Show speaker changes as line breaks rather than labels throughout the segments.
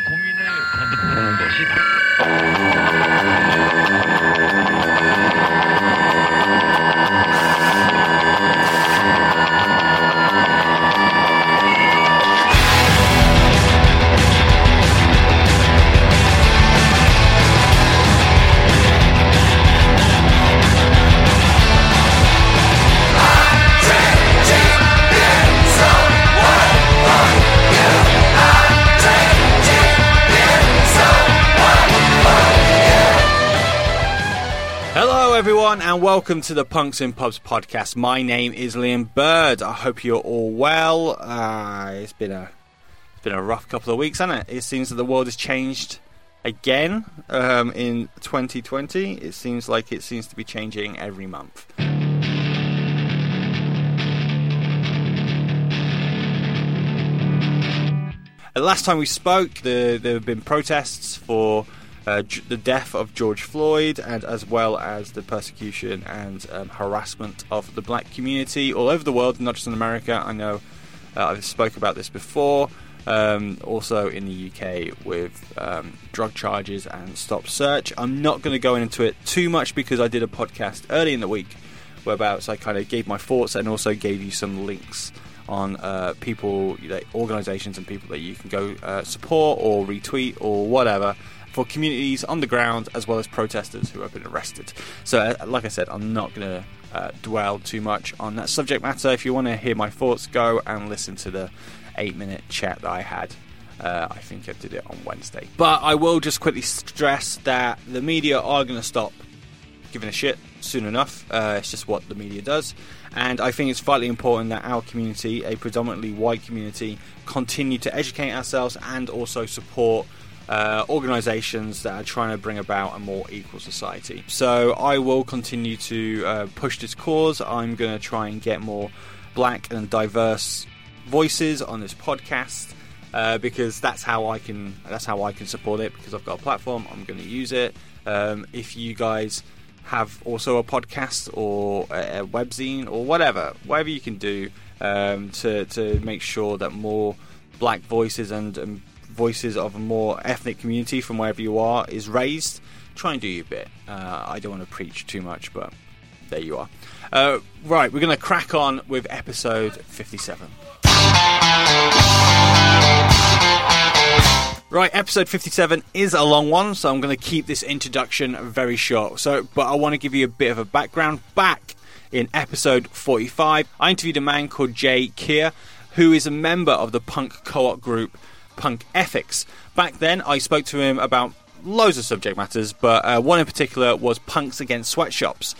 고민을 거듭하는 것이
welcome to the Punks in Pubs podcast. My name is Liam Bird. I hope you're all well. Uh, it's been a it's been a rough couple of weeks, hasn't it? It seems that the world has changed again um, in 2020. It seems like it seems to be changing every month. Uh, Last time we spoke, the, there have been protests for uh, the death of George Floyd, and as well as the persecution and um, harassment of the black community all over the world, not just in America. I know uh, I've spoke about this before. Um, also in the UK with um, drug charges and stop search. I'm not going to go into it too much because I did a podcast early in the week whereabouts I kind of gave my thoughts and also gave you some links on uh, people, you know, organisations and people that you can go uh, support or retweet or whatever for communities on the ground as well as protesters who have been arrested. So, uh, like I said, I'm not going to uh, dwell too much on that subject matter. If you want to hear my thoughts, go and listen to the eight minute chat that I had. Uh, I think I did it on Wednesday. But I will just quickly stress that the media are going to stop giving a shit soon enough. Uh, it's just what the media does. And I think it's vitally important that our community, a predominantly white community, continue to educate ourselves and also support uh, organisations that are trying to bring about a more equal society. So I will continue to uh, push this cause. I'm going to try and get more black and diverse voices on this podcast. Uh, because that's how I can that's how I can support it because I've got a platform I'm going to use it um, if you guys have also a podcast or a, webzine or whatever whatever you can do um, to, to make sure that more black voices and um, voices of a more ethnic community from wherever you are is raised try and do your bit uh, I don't want to preach too much but there you are uh, right we're going to crack on with episode 57 Right, episode 57 is a long one, so I'm going to keep this introduction very short. So, but I want to give you a bit of a background. Back in episode 45, I interviewed a man called Jay Keir, who is a member of the punk co-op group Punk Ethics. Back then, I spoke to him about loads of subject matters, but uh, one in particular was punks against sweatshops.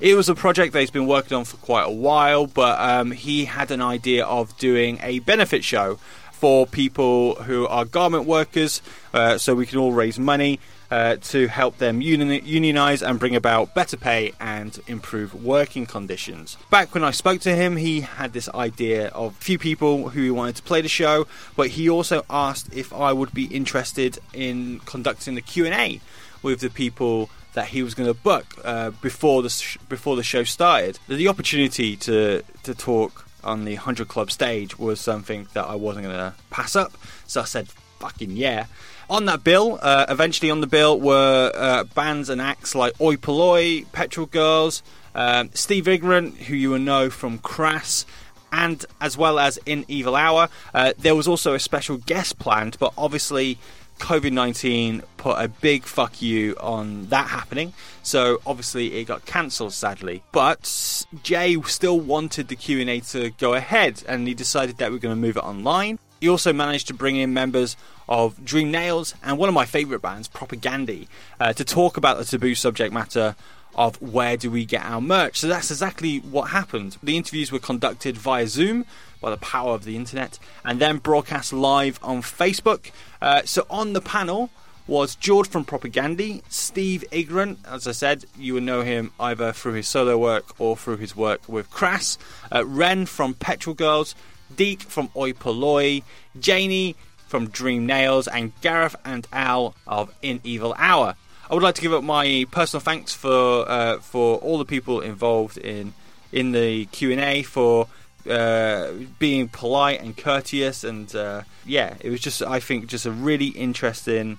It was a project that he's been working on for quite a while, but um, he had an idea of doing a benefit show for people who are garment workers, uh, so we can all raise money uh, to help them uni- unionize and bring about better pay and improve working conditions. Back when I spoke to him, he had this idea of a few people who he wanted to play the show, but he also asked if I would be interested in conducting the Q and A with the people that he was going to book uh, before the sh- before the show started. The opportunity to to talk on the 100 Club stage was something that I wasn't going to pass up. So I said, fucking yeah. On that bill, uh, eventually on the bill were uh, bands and acts like Oi Polloi, Petrol Girls, um, Steve Ignorant, who you will know from Crass, and as well as In Evil Hour. Uh, there was also a special guest planned, but obviously COVID 19 put a big fuck you on that happening. So obviously it got cancelled sadly. But Jay still wanted the Q&A to go ahead and he decided that we're going to move it online. He also managed to bring in members of Dream Nails and one of my favourite bands, Propagandhi, uh, to talk about the taboo subject matter of where do we get our merch. So that's exactly what happened. The interviews were conducted via Zoom by the power of the internet and then broadcast live on Facebook. Uh, so on the panel was George from Propagandhi, Steve Ignorant, as I said, you will know him either through his solo work or through his work with Crass, uh, Ren from Petrol Girls, Deke from Oi Polloi, Janie from Dream Nails, and Gareth and Al of In Evil Hour. I would like to give up my personal thanks for uh, for all the people involved in in the Q and A for uh, being polite and courteous, and uh, yeah, it was just I think just a really interesting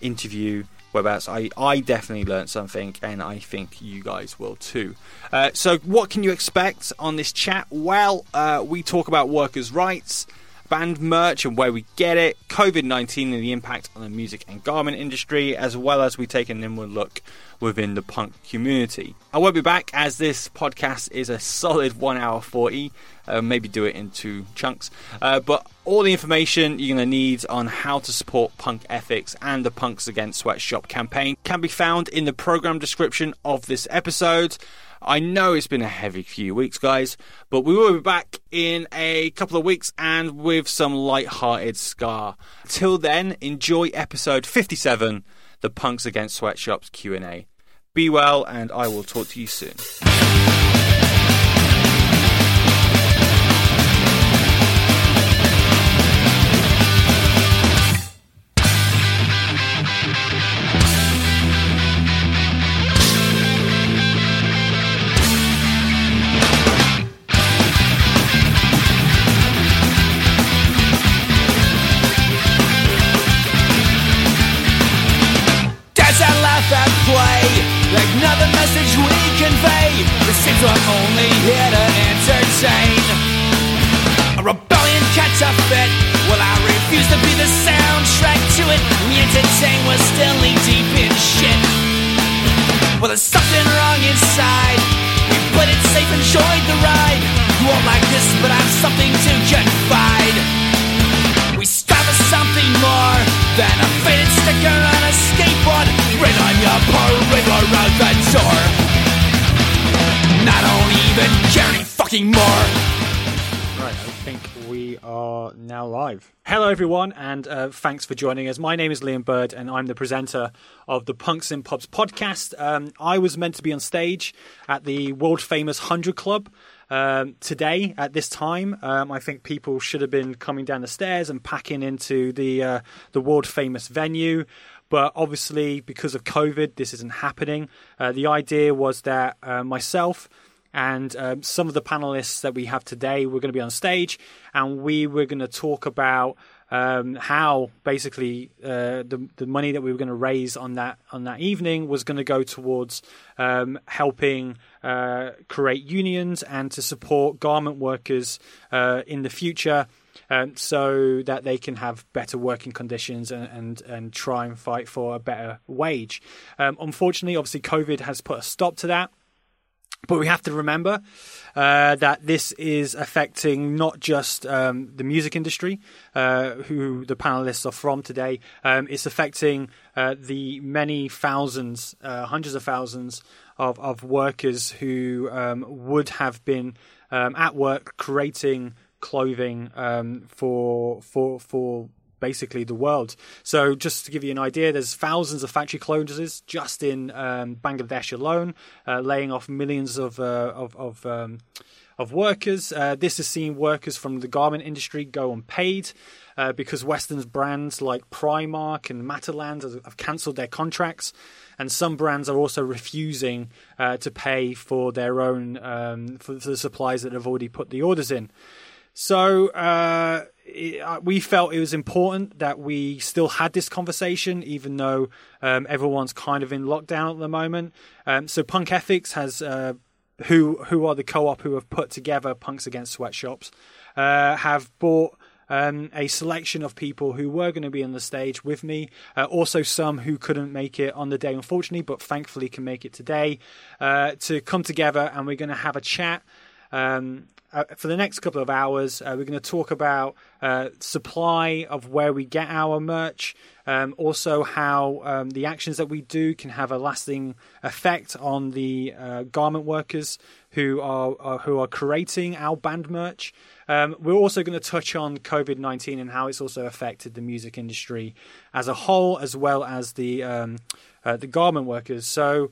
interview. Whereabouts I, I definitely learned something, and I think you guys will too. Uh, so, what can you expect on this chat? Well, uh, we talk about workers' rights, band merch and where we get it, COVID 19 and the impact on the music and garment industry, as well as we take an inward look within the punk community. I won't be back as this podcast is a solid 1 hour 40, uh, maybe do it in two chunks. Uh, but all the information you're going to need on how to support punk ethics and the Punks Against Sweatshop campaign can be found in the program description of this episode. I know it's been a heavy few weeks, guys, but we will be back in a couple of weeks and with some light-hearted ska. Till then, enjoy episode 57, the Punks Against Sweatshops Q&A. Be well, and I will talk to you soon.
Like another message we convey It seems we're only here to entertain. A rebellion catch a fit Well I refuse to be the soundtrack to it. We entertain, we're still deep in shit. Well there's something wrong inside fucking.
Right, I think we are now live. Hello, everyone, and uh, thanks for joining us. My name is Liam Bird, and I'm the presenter of the Punks in Pubs podcast. Um, I was meant to be on stage at the world famous 100 Club um, today at this time. Um, I think people should have been coming down the stairs and packing into the uh, the world famous venue. But obviously, because of COVID, this isn't happening. Uh, the idea was that uh, myself and um, some of the panelists that we have today were going to be on stage, and we were going to talk about um, how basically uh, the the money that we were going to raise on that on that evening was going to go towards um, helping uh, create unions and to support garment workers uh, in the future. Um, so that they can have better working conditions and, and, and try and fight for a better wage. Um, unfortunately, obviously, COVID has put a stop to that. But we have to remember uh, that this is affecting not just um, the music industry, uh, who the panelists are from today. Um, it's affecting uh, the many thousands, uh, hundreds of thousands of, of workers who um, would have been um, at work creating clothing um, for for for basically the world. So just to give you an idea, there's thousands of factory closures just in um, Bangladesh alone, uh, laying off millions of uh, of of, um, of workers. Uh, this has seen workers from the garment industry go unpaid. Uh, because Western brands like Primark and Matalan have, cancelled their contracts, and some brands are also refusing uh, to pay for their own um, for the supplies that have already put the orders in. So uh, it, uh, we felt it was important that we still had this conversation, even though um, everyone's kind of in lockdown at the moment. Um, so Punk Ethics has, uh, who who are the co-op who have put together Punks Against Sweatshops, uh, have bought. Um, a selection of people who were going to be on the stage with me. Uh, also, some who couldn't make it on the day, unfortunately, but thankfully can make it today uh, to come together and we're going to have a chat. Um, uh, for the next couple of hours, uh, we're going to talk about uh, supply of where we get our merch, um, also how um, the actions that we do can have a lasting effect on the uh, garment workers who are, are who are creating our band merch. Um, we're also going to touch on COVID nineteen and how it's also affected the music industry as a whole, as well as the um, uh, the garment workers. So.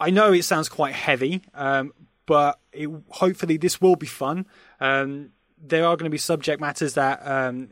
I know it sounds quite heavy, um, but it, hopefully this will be fun. Um, there are going to be subject matters that um,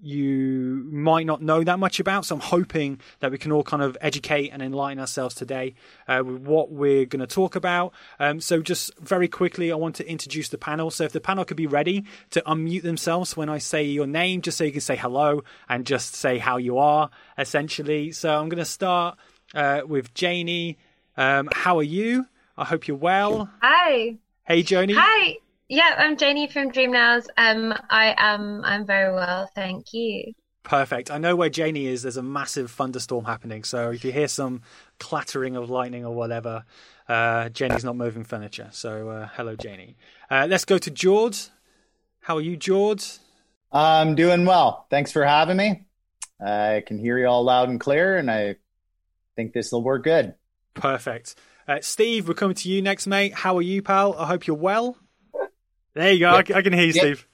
you might not know that much about. So I'm hoping that we can all kind of educate and enlighten ourselves today uh, with what we're going to talk about. Um, so just very quickly, I want to introduce the panel. So if the panel could be ready to unmute themselves when I say your name, just so you can say hello and just say how you are, essentially. So I'm going to start uh, with Janie. Um, how are you? I hope you're well.
Hi.
Hey, Joni.
Hi. Yeah, I'm Janie from Dream Nails. Um, I am. I'm very well, thank you.
Perfect. I know where Janie is. There's a massive thunderstorm happening. So if you hear some clattering of lightning or whatever, uh, Janie's not moving furniture. So uh, hello, Janie. Uh, let's go to George. How are you, George?
I'm doing well. Thanks for having me. I can hear you all loud and clear, and I think this will work good.
Perfect. Uh, Steve, we're coming to you next, mate. How are you, pal? I hope you're well. There you go.
Yeah.
I, I can hear you,
Yeah.
Steve.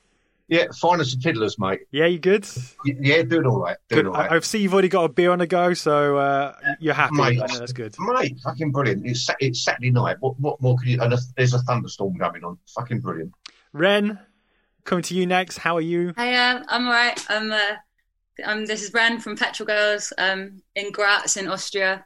Yeah, fine as the fiddlers, mate.
Yeah, you good?
Y- Yeah, doing all right. Doing
Good.
all right.
I, I see you've already got a beer on the go, so uh, you're happy.
Mate.
That's good.
Mate, fucking brilliant. It's, it's Saturday night. What, what more could you... And there's a thunderstorm going on. Fucking brilliant.
Ren, coming to you next. How are you?
Hey, um, I'm alright. I'm uh, um, this is Ren from Petrol Girls, um, in Graz in Austria.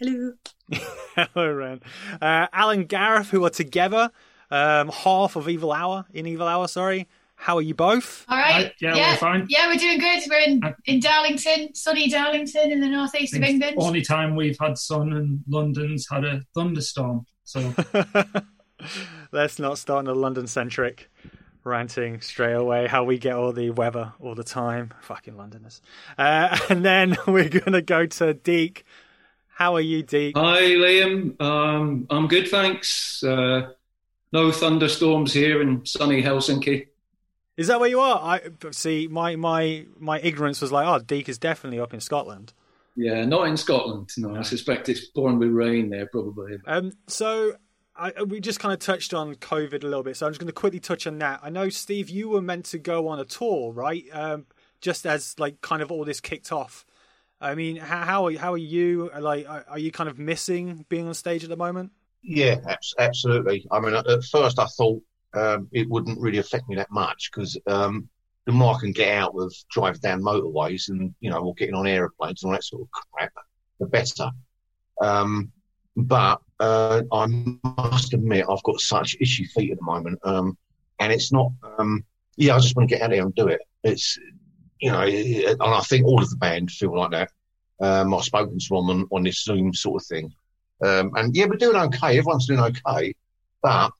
Hello.
Hello, Ren. Uh, Al and Gareth, who are together, um, half of Evil Hour, in Evil Hour, sorry. How are you both?
All right.
yeah,
yeah,
we're fine.
Yeah, we're doing good. We're in,
Uh,
in Darlington, sunny Darlington in the northeast of England.
Only time we've had sun and London's had a thunderstorm. So
Let's not start on a London centric ranting straight away. How we get all the weather all the time. Fucking Londoners. Uh, and then we're going to go to Deke. How are you, Deke?
Hi, Liam. Um, I'm good, thanks. Uh, no thunderstorms here in sunny Helsinki.
Is that where you are? I see. My my my ignorance was like, oh, Deke is definitely up in Scotland.
Yeah, not in Scotland. No, I suspect it's pouring with rain there, probably.
Um, so I, we just kind of touched on COVID a little bit, so I'm just going to quickly touch on that. I know, Steve, you were meant to go on a tour, right? Um, just as like kind of all this kicked off. I mean, how how are, how are you? Like, are, you kind of missing being on stage at the moment?
Yeah, absolutely. I mean, at first I thought um, it wouldn't really affect me that much because um, the more I can get out of driving down motorways and, you know, or getting on aeroplanes and all that sort of crap, the better. Um, but uh, I must admit, I've got such issue feet at the moment. Um, and it's not, um, yeah, I just want to get out there and do it. It's, you know, and I think all of the band feel like that. Um, I've spoken to them on, on this Zoom sort of thing. Um, and yeah, we're doing okay. Everyone's doing okay, but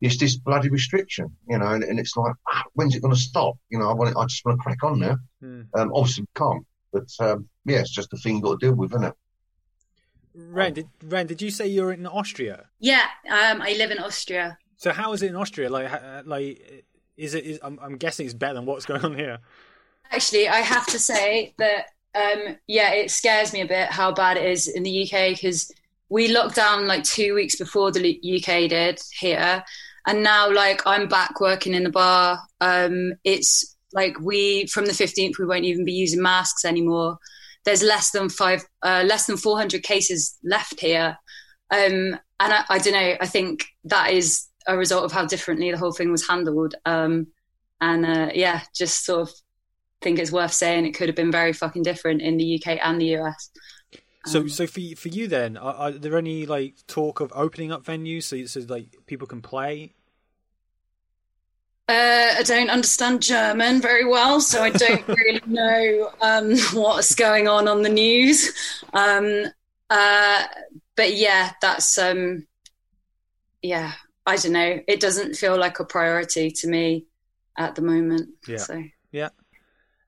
it's this bloody restriction, you know, and, and it's like, ah, when's it going to stop? You know, I want, it, I just want to crack on now.
Hmm.
Um, obviously we can't, but um, yeah, it's just a thing you've got to deal with, isn't it?
Ren, did Ren, did you say you're in Austria?
Yeah, um, I live in Austria.
So how is it in Austria? Like, like, is it? Is, I'm, I'm guessing it's better than what's going on here.
Actually, I have to say that, um, yeah, it scares me a bit how bad it is in the UK because we locked down like two weeks before the UK did here. And now, like, I'm back working in the bar. Um, it's like we, from the 15th, we won't even be using masks anymore. There's less than five, uh, less than 400 cases left here. Um, and I, I don't know, I think that is a result of how differently the whole thing was handled. Um, and uh, yeah, just sort of think it's worth saying it could have been very fucking different in the UK and the US.
So,
Um,
so for for you then, are, are there any like talk of opening up venues so so like people can play?
Uh, I don't understand German very well, so I don't really know um, what's going on on the news. Um, uh, but yeah, that's um, yeah. I don't know. It doesn't feel like a priority to me at the moment.
Yeah.
So
Yeah.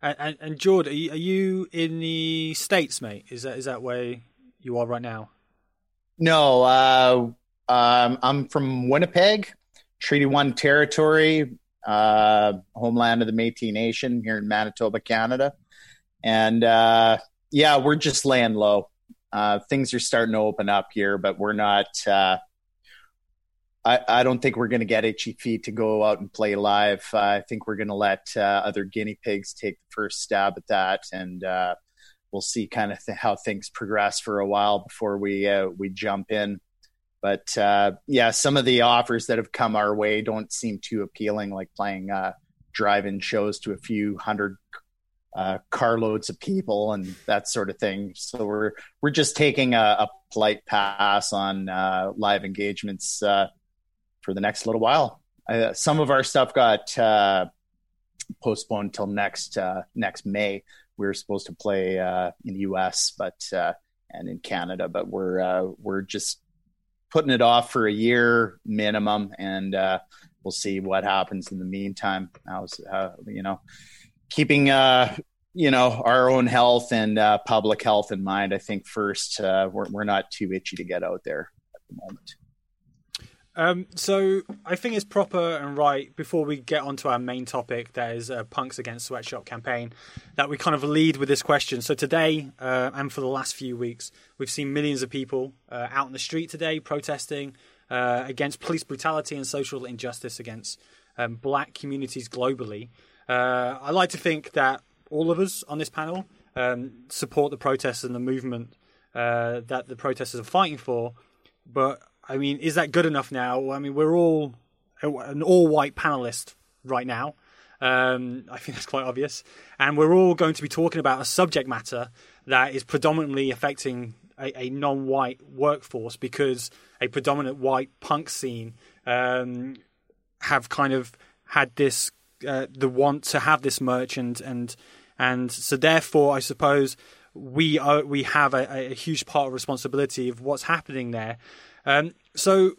And and, are you, in the states, mate? Is that is that where you are right now?
No, uh, um, I'm from Winnipeg, Treaty One territory, uh, homeland of the Métis Nation here in Manitoba, Canada, and uh, yeah, we're just laying low. Uh, things are starting to open up here, but we're not. I, I don't think we're going to get feet to go out and play live. Uh, I think we're going to let uh, other guinea pigs take the first stab at that, and uh, we'll see kind of th- how things progress for a while before we uh, we jump in. But uh, yeah, some of the offers that have come our way don't seem too appealing, like playing uh, drive-in shows to a few hundred carloads of people and that sort of thing. So we're we're just taking a, a polite pass on live engagements for the next little while. Uh, some of our stuff got uh, postponed till next uh, next May. We were supposed to play in the U.S. but and in Canada, but we're we're just putting it off for a year minimum, and we'll see what happens in the meantime. How's you know keeping uh, you know our own health and uh, public health in mind. I think first uh, we're we're not too itchy to get out there at the moment.
Um, so I think it's proper and right before we get onto our main topic, that is uh, Punks Against Sweatshop campaign, that we kind of lead with this question. So today uh, and for the last few weeks, we've seen millions of people uh, out in the street today protesting uh, against police brutality and social injustice against um, black communities globally. Uh, I like to think that all of us on this panel um, support the protests and the movement uh, that the protesters are fighting for. But I mean, is that good enough now? I mean, we're all an all-white panelist right now. Um, I think that's quite obvious, and we're all going to be talking about a subject matter that is predominantly affecting a, a non-white workforce because a predominant white punk scene um, have kind of had this uh, the want to have this merch and and and so therefore I suppose we are we have a, a huge part of responsibility of what's happening there. Um, so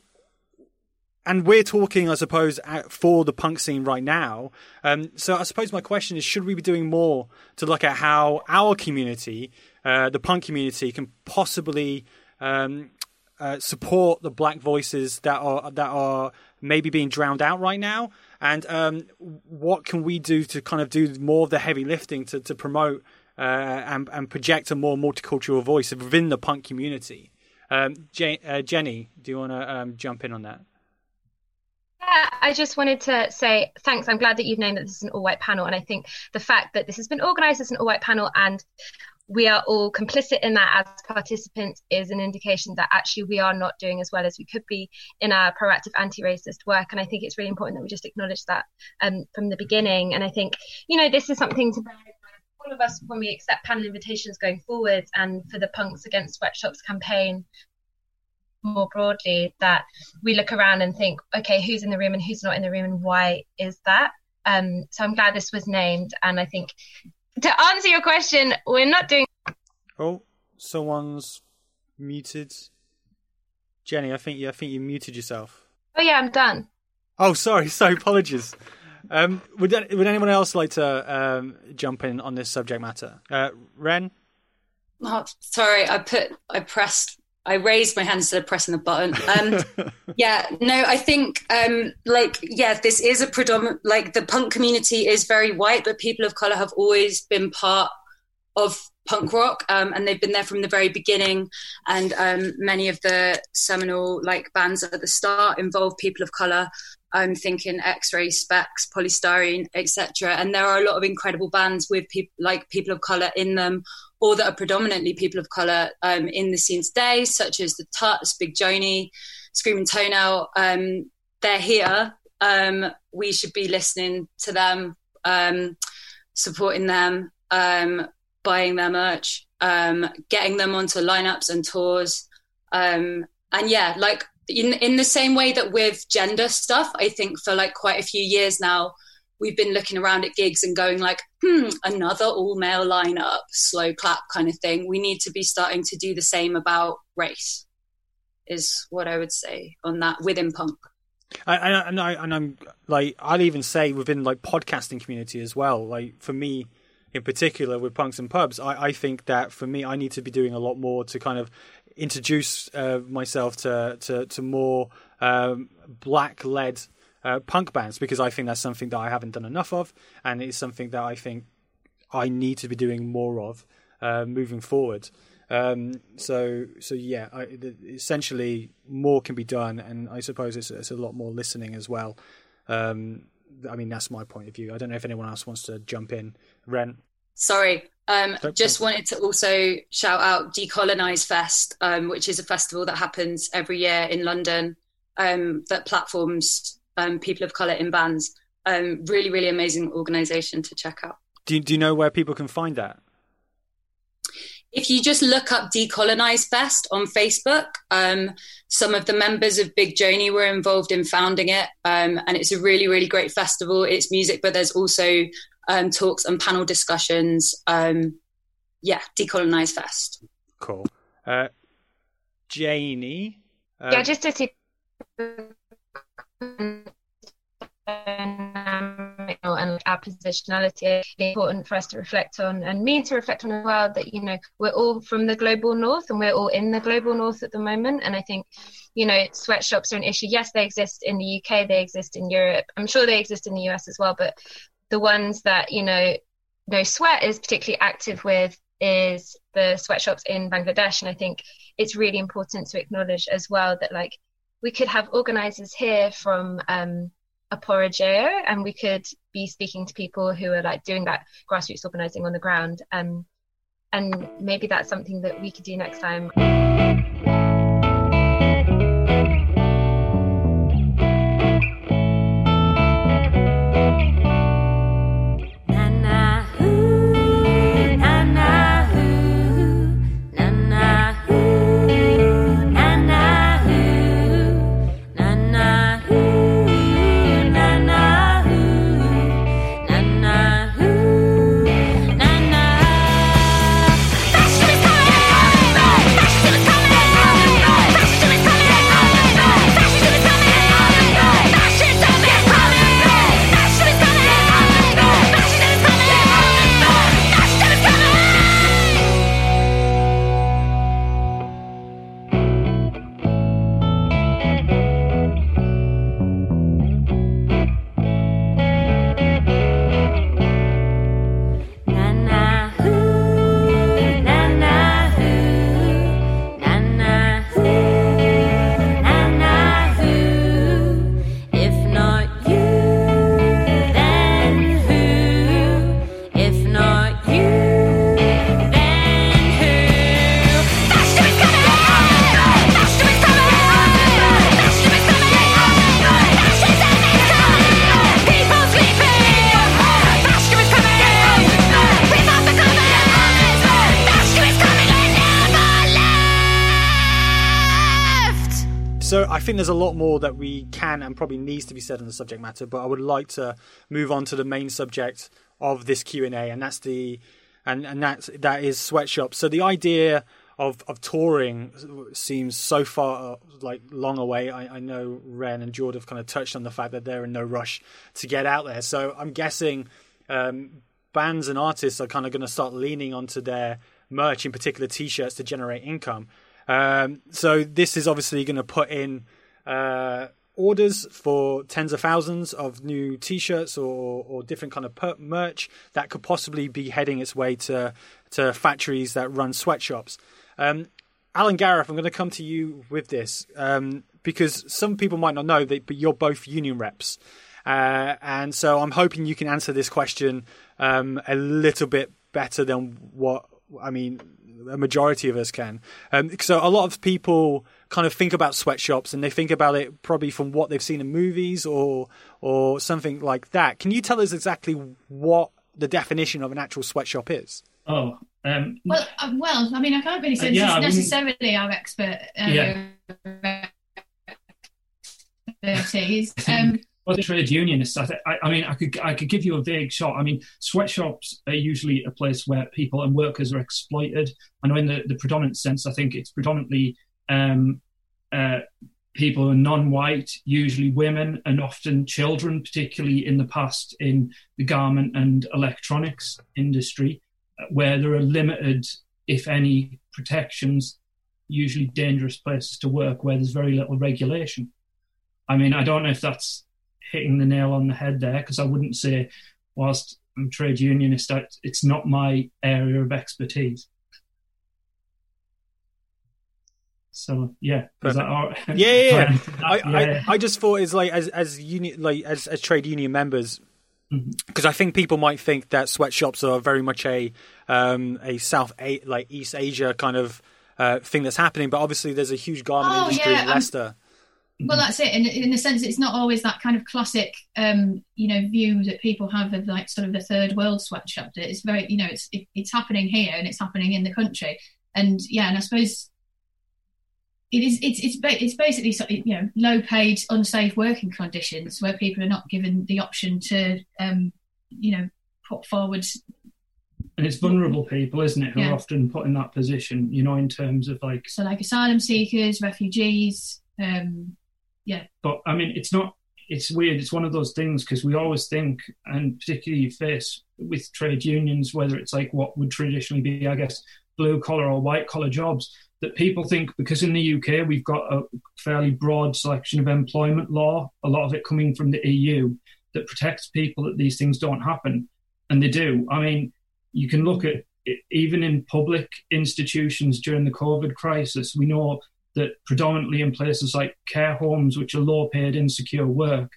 and we're talking, I suppose, for the punk scene right now. Um, so I suppose my question is: Should we be doing more to look at how our community, uh, the punk community, can possibly um, uh, support the black voices that are that are maybe being drowned out right now? And um, what can we do to kind of do more of the heavy lifting to, to promote uh, and, and project a more multicultural voice within the punk community? Um, uh, Jenny, do you want to um, jump in on that?
Yeah, I just wanted to say thanks. I'm glad that you've named that this is an all white panel. And I think the fact that this has been organized as an all white panel and we are all complicit in that as participants is an indication that actually we are not doing as well as we could be in our proactive anti-racist work and i think it's really important that we just acknowledge that um, from the beginning and i think you know this is something to bear all of us when we accept panel invitations going forward and for the punks against sweatshops campaign more broadly that we look around and think okay who's in the room and who's not in the room and why is that um, so i'm glad this was named and i think to answer your question, we're not doing.
Oh, someone's muted. Jenny, I think you, I think you muted yourself.
Oh yeah, I'm done.
Oh, sorry, sorry, apologies. Um, would would anyone else like to um, jump in on this subject matter? Uh, Ren.
Oh, sorry, I put I pressed I raised my hand instead of pressing the button. Um, yeah, no, I think um, like yeah, this is a predominant like the punk community is very white, but people of color have always been part of punk rock, um, and they've been there from the very beginning. And um, many of the seminal like bands at the start involve people of color. I'm thinking X-Ray, Spex, Polystyrene, etc. And there are a lot of incredible bands with people like people of color in them, or that are predominantly people of color um, in the scene today, such as the Tuts, Big Joanie, Screaming Toenail. Um, they're here. Um, we should be listening to them, um, supporting them, um, buying their merch, um, getting them onto lineups and tours. and yeah, like in in the same way that with gender stuff, I think for like quite a few years now, we've been looking around at gigs and going like, hmm, another all male lineup, slow clap kind of thing. We need to be starting to do the same about race, is what I would say on that within punk.
I, I, and I and I'm like I'd even say within like podcasting community as well. Like for me, in particular with punks and pubs, I, I think that for me I need to be doing a lot more to kind of introduce uh, myself to to, to more um, black led uh, punk bands because I think that's something that I haven't done enough of, and it's something that I think I need to be doing more of uh, moving forward. Um, so, so yeah, I, essentially more can be done, and I suppose it's, it's a lot more listening as well. Um, I mean, that's my point of view. I don't know if anyone else wants to jump in. Ren.
Sorry, um, just wanted to also shout out Decolonize Fest, um, which is a festival that happens every year in London um, that platforms um, people of color in bands. Um, really, really amazing organization to check out.
Do you, do you know where people can find that?
If you just look up Decolonize Fest on Facebook, um, some of the members of Big Joanie were involved in founding it, um, and it's a really, really great festival. It's music, but there's also um, talks and panel discussions. Um, yeah, Decolonize Fest.
Cool. Uh, Janie. Uh,
yeah, just to see and our positionality it's important for us to reflect on and me to reflect on as well that you know we're all from the global north and we're all in the global north at the moment and i think you know sweatshops are an issue yes they exist in the uk they exist in europe i'm sure they exist in the us as well but the ones that you know no sweat is particularly active with is the sweatshops in bangladesh. And i think it's really important to acknowledge as well that like we could have organizers here from um, Aporajeo and we could be speaking to people who are like doing that grassroots organizing on the ground. Um, and maybe that's something that we could do next time
So I think there's a lot more that we can and probably needs to be said on the subject matter, but I would like to move on to the main subject of this Q and A, and that's the and and that's that is sweatshops. So the idea of of touring seems so far like long away. I, I know Ren and Jordan have kind of touched on the fact that they're in no rush to get out there. So I'm guessing um, bands and artists are kind of going to start leaning onto their merch, in particular t-shirts, to generate income. Um, so this is obviously going to put in uh, orders for tens of thousands of new T-shirts or, or different kind of per- merch that could possibly be heading its way to to factories that run sweatshops. Um, Al and Gareth, I'm going to come to you with this um, because some people might not know that, but you're both union reps. Uh, and so I'm hoping you can answer this question um, a little bit better than what I mean a majority of us can. Um, so a lot of people kind of think about sweatshops and they think about it probably from what they've seen in movies or or something like that. Can you tell us exactly what the definition of an actual sweatshop is?
Oh, um,
well, uh, well, I mean, I can't really say
Uh, yeah,
this is necessarily our expert uh,
Yeah.
expertise. Um,
Well, the trade unionists, I, th- I, I mean, I could I could give you a vague shot. I mean, sweatshops are usually a place where people and workers are exploited. I know in the, the predominant sense, I think it's predominantly um, uh, people who are non-white, usually women, and often children, particularly in the past in the garment and electronics industry, where there are limited, if any, protections. Usually dangerous places to work where there's very little regulation. I mean, I don't know if that's hitting the nail on the head there because I wouldn't say, whilst I'm trade unionist, I, it's not my area of expertise. So yeah, is that all right?
Yeah, yeah. yeah. I,
Yeah.
I, I just thought it's like as as union like as, as trade union members
Mm-hmm.
because I think people might think that sweatshops are very much a um, a South a, like East Asia kind of uh, thing that's happening, but obviously there's a huge garment
Oh,
industry
yeah,
in
um,
Leicester.
Well, that's it. In, in the sense, it's not always that kind of classic, um, you know, view that people have of like sort of the third world sweatshop. It's very, you know, it's it, it's happening here and it's happening in the country. And yeah, and I suppose it is it's it's it's basically you know low paid, unsafe working conditions where people are not given the option to, um, you know, put forward
and it's vulnerable people, isn't it, who
Yeah.
are often put in that position, you know, in terms of like
so like asylum seekers, refugees. Um, yeah,
but I mean, it's not. It's weird. It's one of those things because we always think, and particularly you face with trade unions, whether it's like what would traditionally be, I guess, blue collar or white collar jobs, that people think because in the UK we've got a fairly broad selection of employment law, a lot of it coming from the EU, that protects people that these things don't happen, and they do. I mean, you can look at even in public institutions during the COVID crisis, we know that predominantly in places like care homes, which are low paid, insecure work,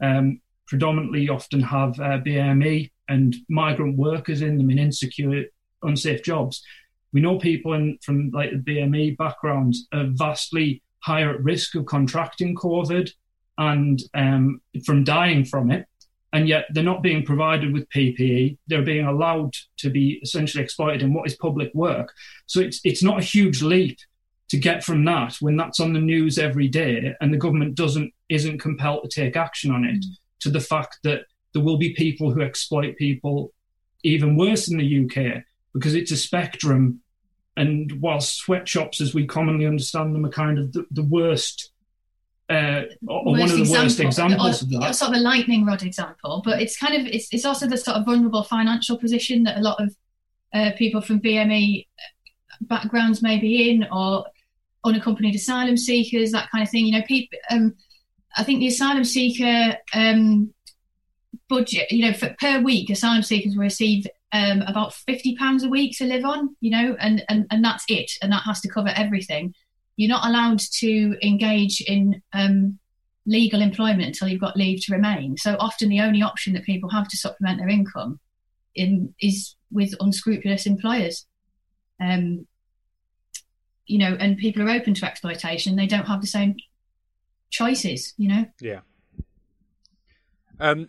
um, predominantly often have uh, BME and migrant workers in them in insecure, unsafe jobs. We know people in, from like the BME backgrounds are vastly higher at risk of contracting COVID and um, from dying from it. And yet they're not being provided with PPE. They're being allowed to be essentially exploited in what is public work. So it's it's not a huge leap to get from that when that's on the news every day and the government doesn't isn't compelled to take action on it to the fact that there will be people who exploit people even worse in the UK because it's a spectrum. And whilst sweatshops as we commonly understand them are kind of the, the worst uh, or one of the worst examples of
or,
that.
sort of a lightning rod example. But it's kind of it's it's also the sort of vulnerable financial position that a lot of uh, people from BME backgrounds may be in, or unaccompanied asylum seekers, that kind of thing. You know, people. Um, I think the asylum seeker um, budget, you know, for, per week, asylum seekers receive um, about fifty pounds a week to live on. You know, and, and and that's it, and that has to cover everything. You're not allowed to engage in um, legal employment until you've got leave to remain. So often, the only option that people have to supplement their income in is with unscrupulous employers. Um, you know, and people are open to exploitation. They don't have the same choices. You know.
Yeah. Um,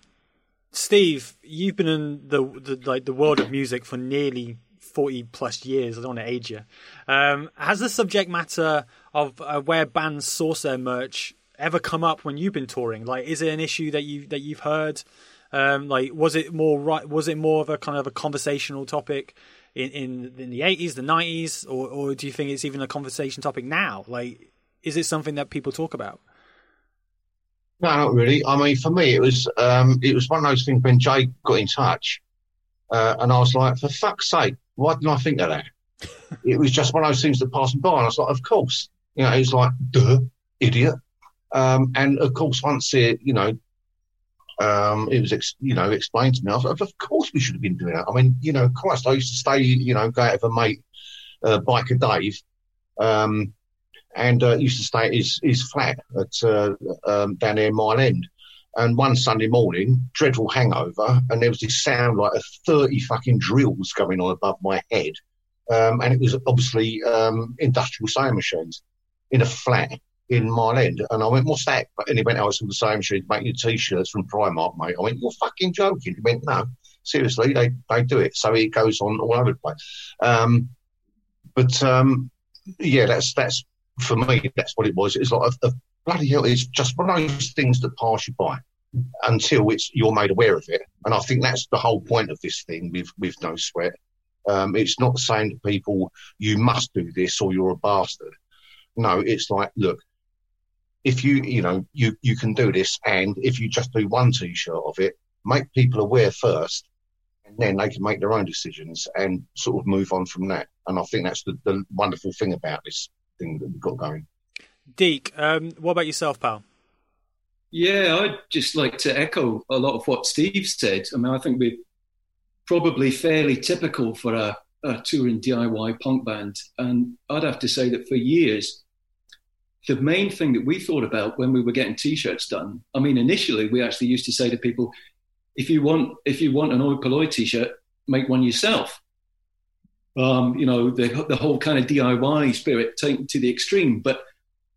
Steve, you've been in the, the like the world of music for nearly forty plus years. I don't want to age you. Um, has the subject matter of uh, where bands source their merch ever come up when you've been touring? Like, is it an issue that you that you've heard? Um, like, was it more right? Was it more of a kind of a conversational topic in in, in the eighties, the nineties, or or do you think it's even a conversation topic now? Like, is it something that people talk about?
No, not really. I mean, for me, it was um, it was one of those things when Jay got in touch, uh, and I was like, for fuck's sake, why didn't I think of that? it was just one of those things that passed by, and I was like, of course, you know, he's like, duh, idiot. Um, and of course, once it, you know, um, it was, ex- you know, explained to me, I was of course we should have been doing that. I mean, you know, Christ, I used to stay, you know, go out with a mate, uh, Biker Dave, um, and uh, used to stay at his, his flat at uh, um, down in Mile End. And one Sunday morning, dreadful hangover, and there was this sound like a 30 fucking drills going on above my head. Um, and it was obviously um, industrial sewing machines in a flat in Mile End. And I went, what's that? And he went, oh, it's all the sewing machines making t-shirts from Primark, mate. I went, you're fucking joking. He went, no, seriously, they, they do it. So it goes on all over the place. Um, but um, yeah, that's that's for me. That's what it was. It's like a, a bloody hell. It's just one of those things that pass you by until it's you're made aware of it. And I think that's the whole point of this thing with with no sweat. Um, it's not saying to people you must do this or you're a bastard. No, it's like look, if you you know you you can do this, and if you just do one t-shirt of it, make people aware first, and then they can make their own decisions and sort of move on from that. And I think that's the, the wonderful thing about this thing that we've got going.
Deke, um, what about yourself, pal?
Yeah, I'd just like to echo a lot of what Steve said. I mean, I think we're probably fairly typical for a, a touring DIY punk band. And I'd have to say that for years, the main thing that we thought about when we were getting t-shirts done, I mean, initially we actually used to say to people, if you want, if you want an Oi Polloi t-shirt, make one yourself. Um, you know, the, the whole kind of DIY spirit taken to the extreme. But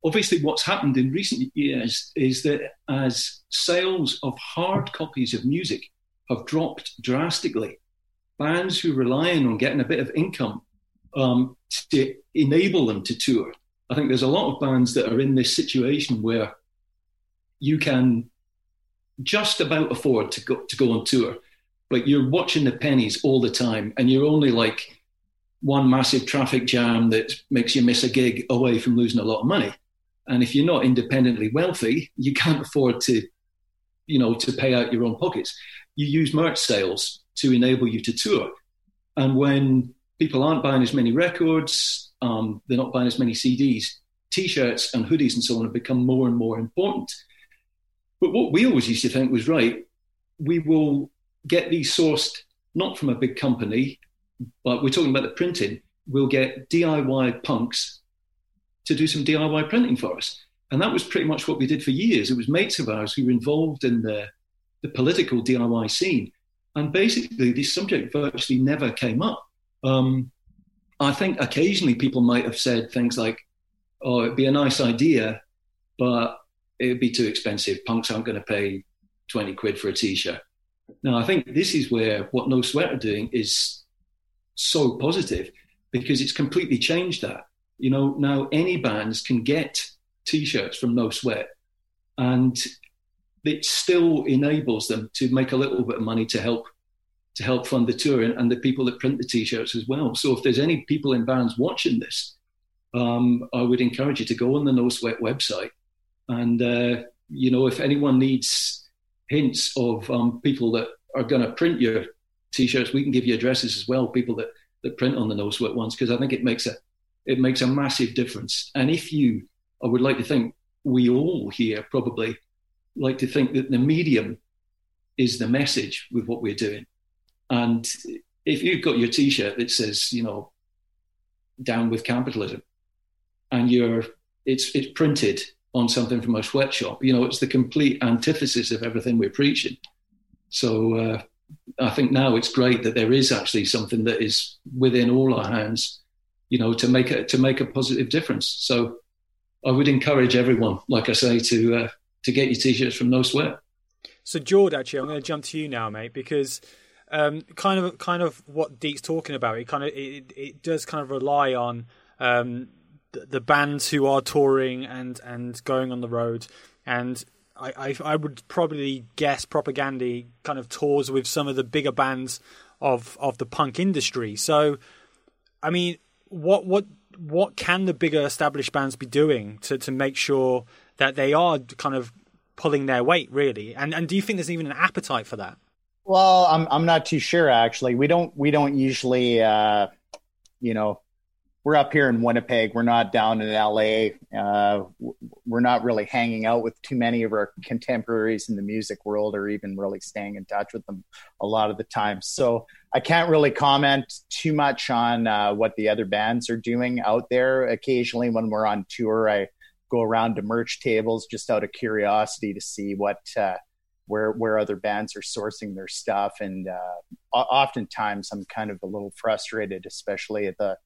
obviously, what's happened in recent years is that as sales of hard copies of music have dropped drastically, bands who rely on getting a bit of income um, to enable them to tour. I think there's a lot of bands that are in this situation where you can just about afford to go to go on tour, but you're watching the pennies all the time, and you're only like one massive traffic jam that makes you miss a gig away from losing a lot of money. And if you're not independently wealthy, you can't afford to, you know, to pay out your own pockets. You use merch sales to enable you to tour. And when people aren't buying as many records, um, they're not buying as many CDs, T-shirts and hoodies and so on have become more and more important. But what we always used to think was right, we will get these sourced not from a big company, but we're talking about the printing. We'll get DIY punks to do some DIY printing for us. And that was pretty much what we did for years. It was mates of ours who were involved in the, the political DIY scene. And basically, this subject virtually never came up. Um, I think occasionally people might have said things like, oh, it'd be a nice idea, but it would be too expensive. Punks aren't going to pay 20 quid for a t shirt. Now, I think this is where what No Sweat are doing is so positive because it's completely changed that. You know, now any bands can get t shirts from No Sweat and it still enables them to make a little bit of money to help to help fund the tour and, and the people that print the t-shirts as well. So if there's any people in bands watching this, um, I would encourage you to go on the No Sweat website and uh, you know if anyone needs hints of um, people that are going to print your t-shirts, we can give you addresses as well. People that that print on the No Sweat ones because I think it makes a it makes a massive difference. And if you, I would like to think we all here probably like to think that the medium is the message with what we're doing. And if you've got your T-shirt that says, you know, "Down with capitalism," and you're it's it's printed on something from a sweatshop. You know, it's the complete antithesis of everything we're preaching. So uh, I think now it's great that there is actually something that is within all our hands, you know, to make a to make a positive difference. So I would encourage everyone, like I say, to uh, to get your t-shirts from No Sweat.
So, George, actually, I'm going to jump to you now, mate, because um, kind of kind of what Deke's talking about, it kind of it, it does kind of rely on um, the, bands who are touring and and going on the road, and I, I, I would probably guess Propagandhi kind of tours with some of the bigger bands of of the punk industry. So, I mean, what what what can the bigger established bands be doing to to make sure that they are kind of pulling their weight really? And and do you think there's even an appetite for that?
Well, I'm I'm not too sure actually. We don't we don't usually uh, you know we're up here in Winnipeg. We're not down in LA. Uh, we're not really hanging out with too many of our contemporaries in the music world, or even really staying in touch with them a lot of the time. So I can't really comment too much on uh, what the other bands are doing out there. Occasionally, when we're on tour, I go around to merch tables just out of curiosity to see what. Where where other bands are sourcing their stuff, and uh, oftentimes I'm kind of a little frustrated, especially at the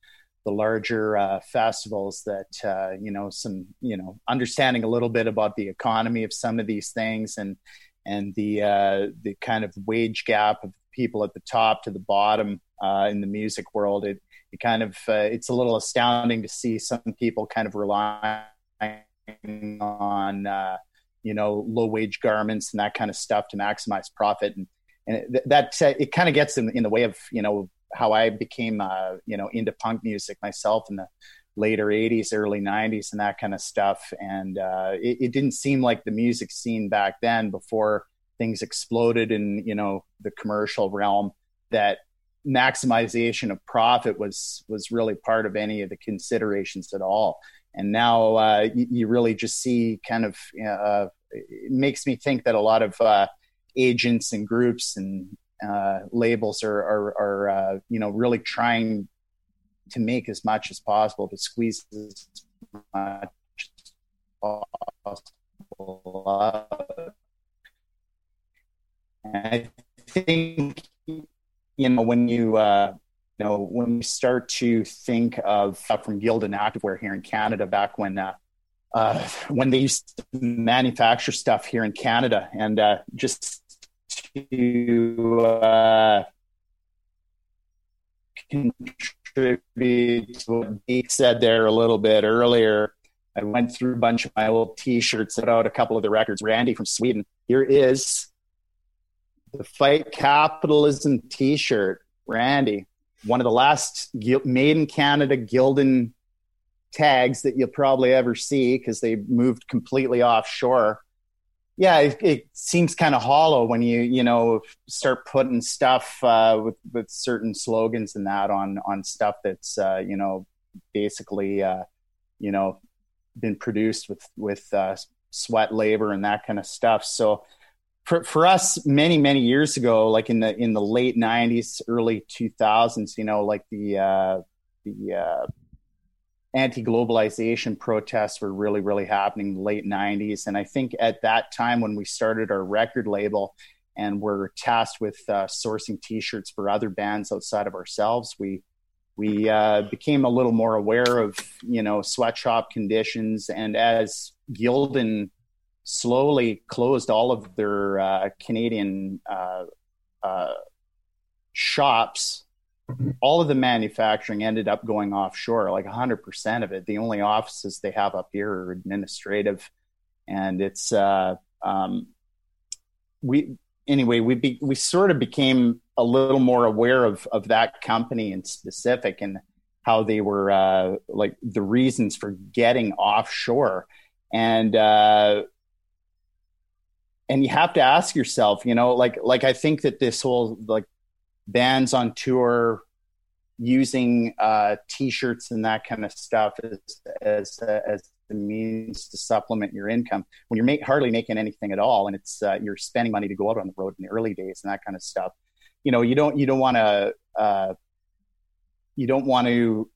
the larger uh, festivals that uh, you know some you know understanding a little bit about the economy of some of these things and and the uh, the kind of wage gap of people at the top to the bottom uh, in the music world it it kind of uh, it's a little astounding to see some people kind of relying on uh, you know low wage garments and that kind of stuff to maximize profit and and that it kind of gets in, in the way of you know how I became, uh, you know, into punk music myself in the later 80s, early 90s, and that kind of stuff. And uh, it, it, didn't seem like the music scene back then, before things exploded in, you know, the commercial realm, that maximization of profit was was really part of any of the considerations at all. And now uh, you, you, really just see kind of, uh, it makes me think that a lot of uh, agents and groups and uh, labels are are, are uh, you know really trying to make as much as possible to squeeze as much as possible. And I think you know when you uh, you know when we start to think of uh, from Gildan Activewear here in Canada back when uh, uh, when they used to manufacture stuff here in Canada, and uh, just to uh, contribute to what Deke said there a little bit earlier. I went through a bunch of my old T-shirts, set out a couple of the records. Randy from Sweden. Here is the Fight Capitalism T-shirt. Randy, one of the last made in Canada Gildan tags that you'll probably ever see because they moved completely offshore. Yeah, it, it seems kind of hollow when you you know start putting stuff uh, with with certain slogans and that on on stuff that's uh, you know basically uh, you know been produced with with uh, sweat labor and that kind of stuff. So for for us many many years ago like in the in the late 90s early 2000s you know like the uh the uh anti-globalization protests were really really happening late 90s and i think at that time when we started our record label and were tasked with uh, sourcing t-shirts for other bands outside of ourselves we we uh, became a little more aware of you know sweatshop conditions. And as gildan slowly closed all of their uh, Canadian uh, uh, shops. All of the manufacturing ended up going offshore, like 100% of it. The only offices they have up here are administrative. And it's, uh, um, we, anyway, we, be, we sort of became a little more aware of, of that company in specific and how they were, uh, like the reasons for getting offshore. And, uh, and you have to ask yourself, you know, like like I think that this whole like bands on tour using uh, t-shirts and that kind of stuff as as uh, as the means to supplement your income when you're make, hardly making anything at all, and it's uh, you're spending money to go out on the road in the early days and that kind of stuff. You know, you don't you don't want to uh, you don't want to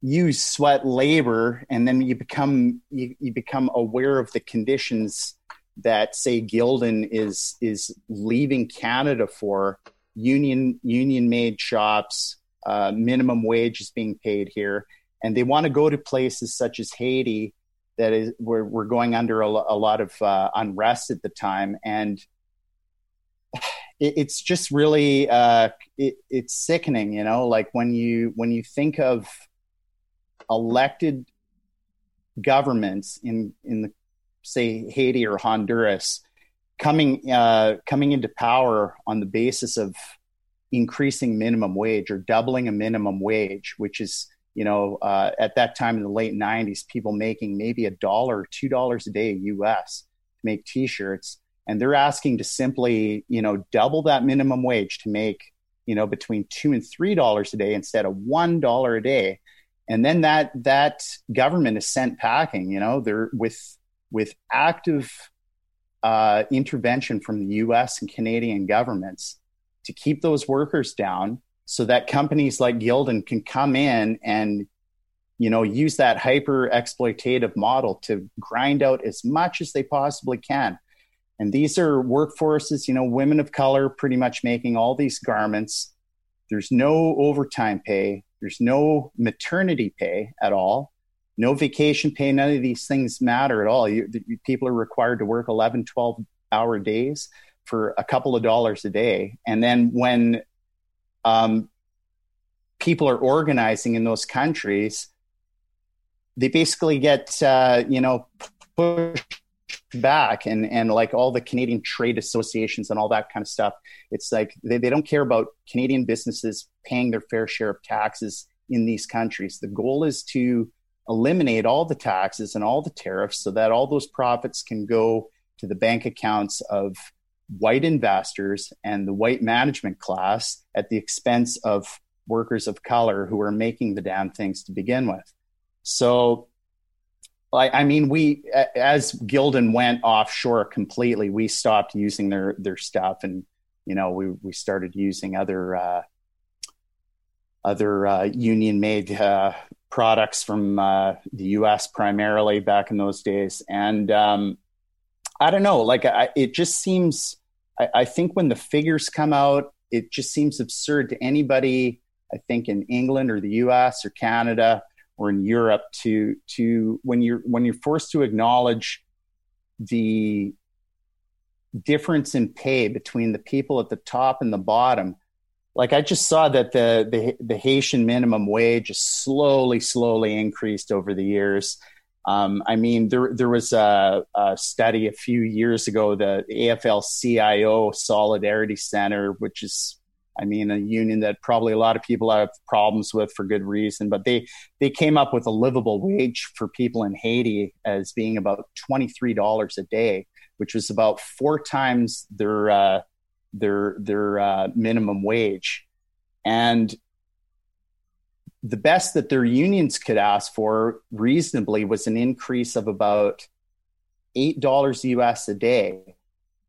use sweat labor, and then you become you, you become aware of the conditions that say Gildan is is leaving Canada for union union made shops, uh, minimum wage is being paid here, and they want to go to places such as Haiti that is where we're going under a, a lot of uh, unrest at the time, and it, it's just really uh, it, it's sickening, you know, like when you when you think of elected governments in in the say Haiti or Honduras, coming uh, coming into power on the basis of increasing minimum wage or doubling a minimum wage, which is you know uh, at that time in the late '90s, people making maybe a dollar, two dollars a day U.S. to make T-shirts, and they're asking to simply you know double that minimum wage to make you know between two and three dollars a day instead of one dollar a day and then that that government is sent packing you know they're with with active uh, intervention from the US and Canadian governments to keep those workers down so that companies like Gildan can come in and you know use that hyper exploitative model to grind out as much as they possibly can. And these are workforces you know women of color pretty much making all these garments. There's no overtime pay. There's no maternity pay at all no vacation pay, none of these things matter at all. You, people are required to work 11, 12 hour days for a couple of dollars a day. And then when um, people are organizing in those countries, they basically get, uh, you know, pushed back and, and like all the Canadian trade associations and all that kind of stuff. It's like they, they don't care about Canadian businesses paying their fair share of taxes in these countries. The goal is to eliminate all the taxes and all the tariffs so that all those profits can go to the bank accounts of white investors and the white management class at the expense of workers of color who are making the damn things to begin with. So, I, I mean, we as Gildan went offshore completely, we stopped using their their stuff, and you know, we we started using other uh, other uh, union made uh, products from uh, the U.S. primarily back in those days, and um, I don't know, like I, it just seems. I, I, think when the figures come out, it just seems absurd to anybody. I think in England or the U.S. or Canada or in Europe to to when you're when you're forced to acknowledge the difference in pay between the people at the top and the bottom. Like I just saw that the the, the Haitian minimum wage slowly, slowly increased over the years. Um, I mean, there there was a, a, study a few years ago, the AFL-CIO Solidarity Center, which is, I mean, a union that probably a lot of people have problems with for good reason, but they they came up with a livable wage for people in Haiti as being about twenty three dollars a day which was about four times their uh, their their uh, minimum wage, and the best that their unions could ask for reasonably was an increase of about eight dollars US a day.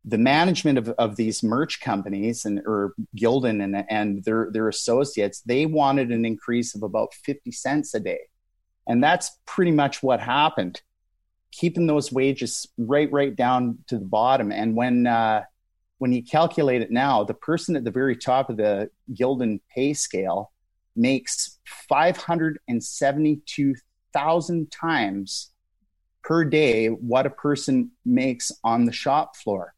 The management of, of these merch companies and or Gildan and, and their their associates, they wanted an increase of about 50 cents a day. And that's pretty much what happened keeping those wages right right down to the bottom. And when uh, when you calculate it now, the person at the very top of the Gildan pay scale makes five hundred and seventy two thousand times per day what a person makes on the shop floor.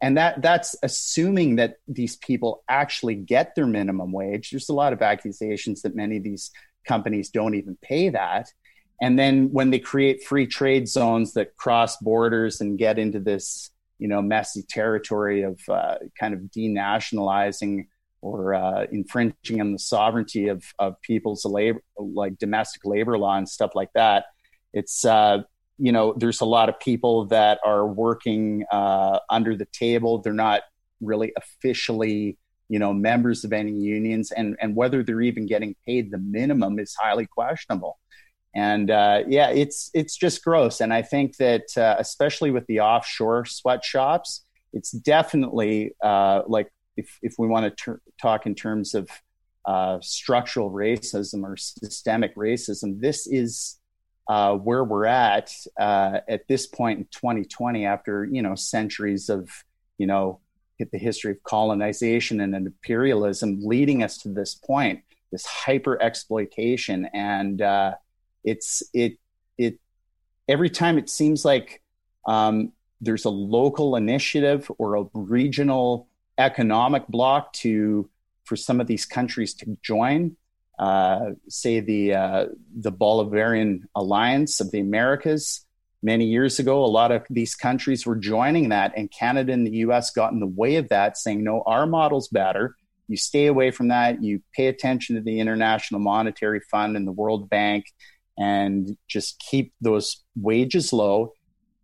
And that that's assuming that these people actually get their minimum wage. There's a lot of accusations that many of these companies don't even pay that. And then when they create free trade zones that cross borders and get into this, you know, messy territory of uh, kind of denationalizing or uh, infringing on the sovereignty of, of people's labor, like domestic labor law and stuff like that, it's, uh, you know, there's a lot of people that are working uh, under the table. They're not really officially, you know, members of any unions, and and whether they're even getting paid the minimum is highly questionable and uh, yeah, it's it's just gross. And I think that uh, especially with the offshore sweatshops, it's definitely uh, like if if we want to ter- talk in terms of uh, structural racism or systemic racism, this is uh, where we're at uh, at this point in 2020, after you know centuries of you know the history of colonization and imperialism leading us to this point, this hyper exploitation and it's it it every time it seems like um, there's a local initiative or a regional economic bloc to for some of these countries to join. Uh, say the uh, the Bolivarian Alliance of the Americas. Many years ago, a lot of these countries were joining that, and Canada and the U.S. got in the way of that, saying, "No, our model's better. You stay away from that. You pay attention to the International Monetary Fund and the World Bank, and just keep those wages low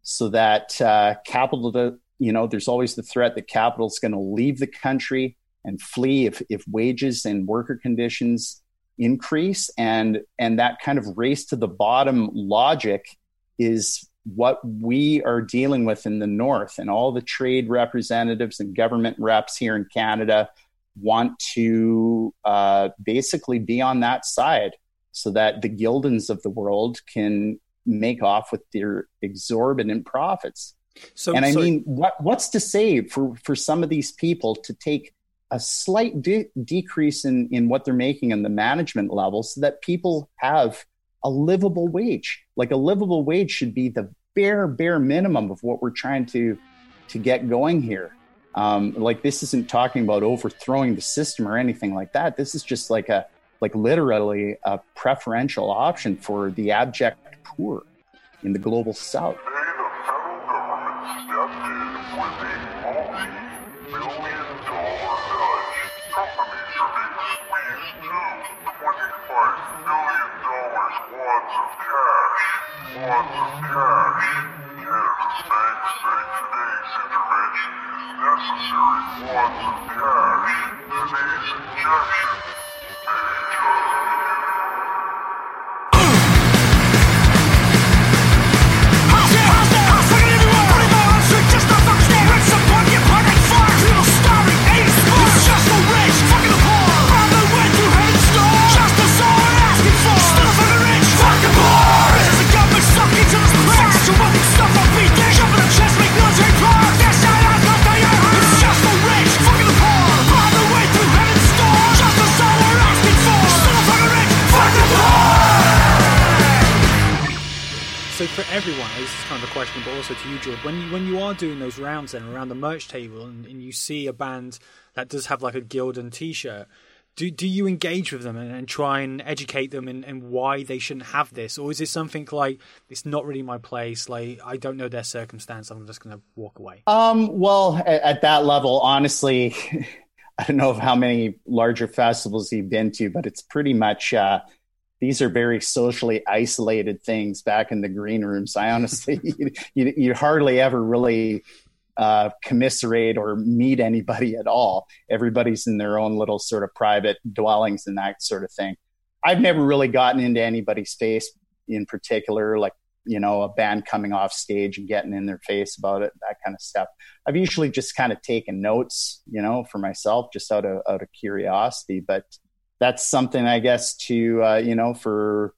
so that uh, capital, to, you know, there's always the threat that capital is going to leave the country and flee if, if wages and worker conditions increase. And, and that kind of race to the bottom logic is what we are dealing with in the North. And all the trade representatives and government reps here in Canada want to uh, basically be on that side so that the Gildans of the world can make off with their exorbitant profits. So, and I so, mean, what, what's to say for, for some of these people to take a slight de- decrease in, in what they're making in the management level so that people have a livable wage? Like a livable wage should be the bare, bare minimum of what we're trying to, to get going here. Um, like this isn't talking about overthrowing the system or anything like that. This is just like a, like literally a preferential option for the abject poor in the global south.
For everyone, this is kind of a question, but also to you, George. When you when you are doing those rounds then around the merch table, and, and you see a band that does have like a Gildan T-shirt, do do you engage with them and, and try and educate them and, why they shouldn't have this, or is it something like it's not really my place? Like I don't know their circumstance, I'm just going to walk away.
Um, well, at, at that level, honestly, I don't know how many larger festivals you've been to, but it's pretty much uh, these are very socially isolated things back in the green rooms. I honestly, you, you, hardly ever really uh, commiserate or meet anybody at all. Everybody's in their own little sort of private dwellings and that sort of thing. I've never really gotten into anybody's face in particular, like you know a band coming off stage and getting in their face about it, that kind of stuff. I've usually just kind of taken notes, you know, for myself, just out of out of curiosity. But that's something I guess to uh, you know for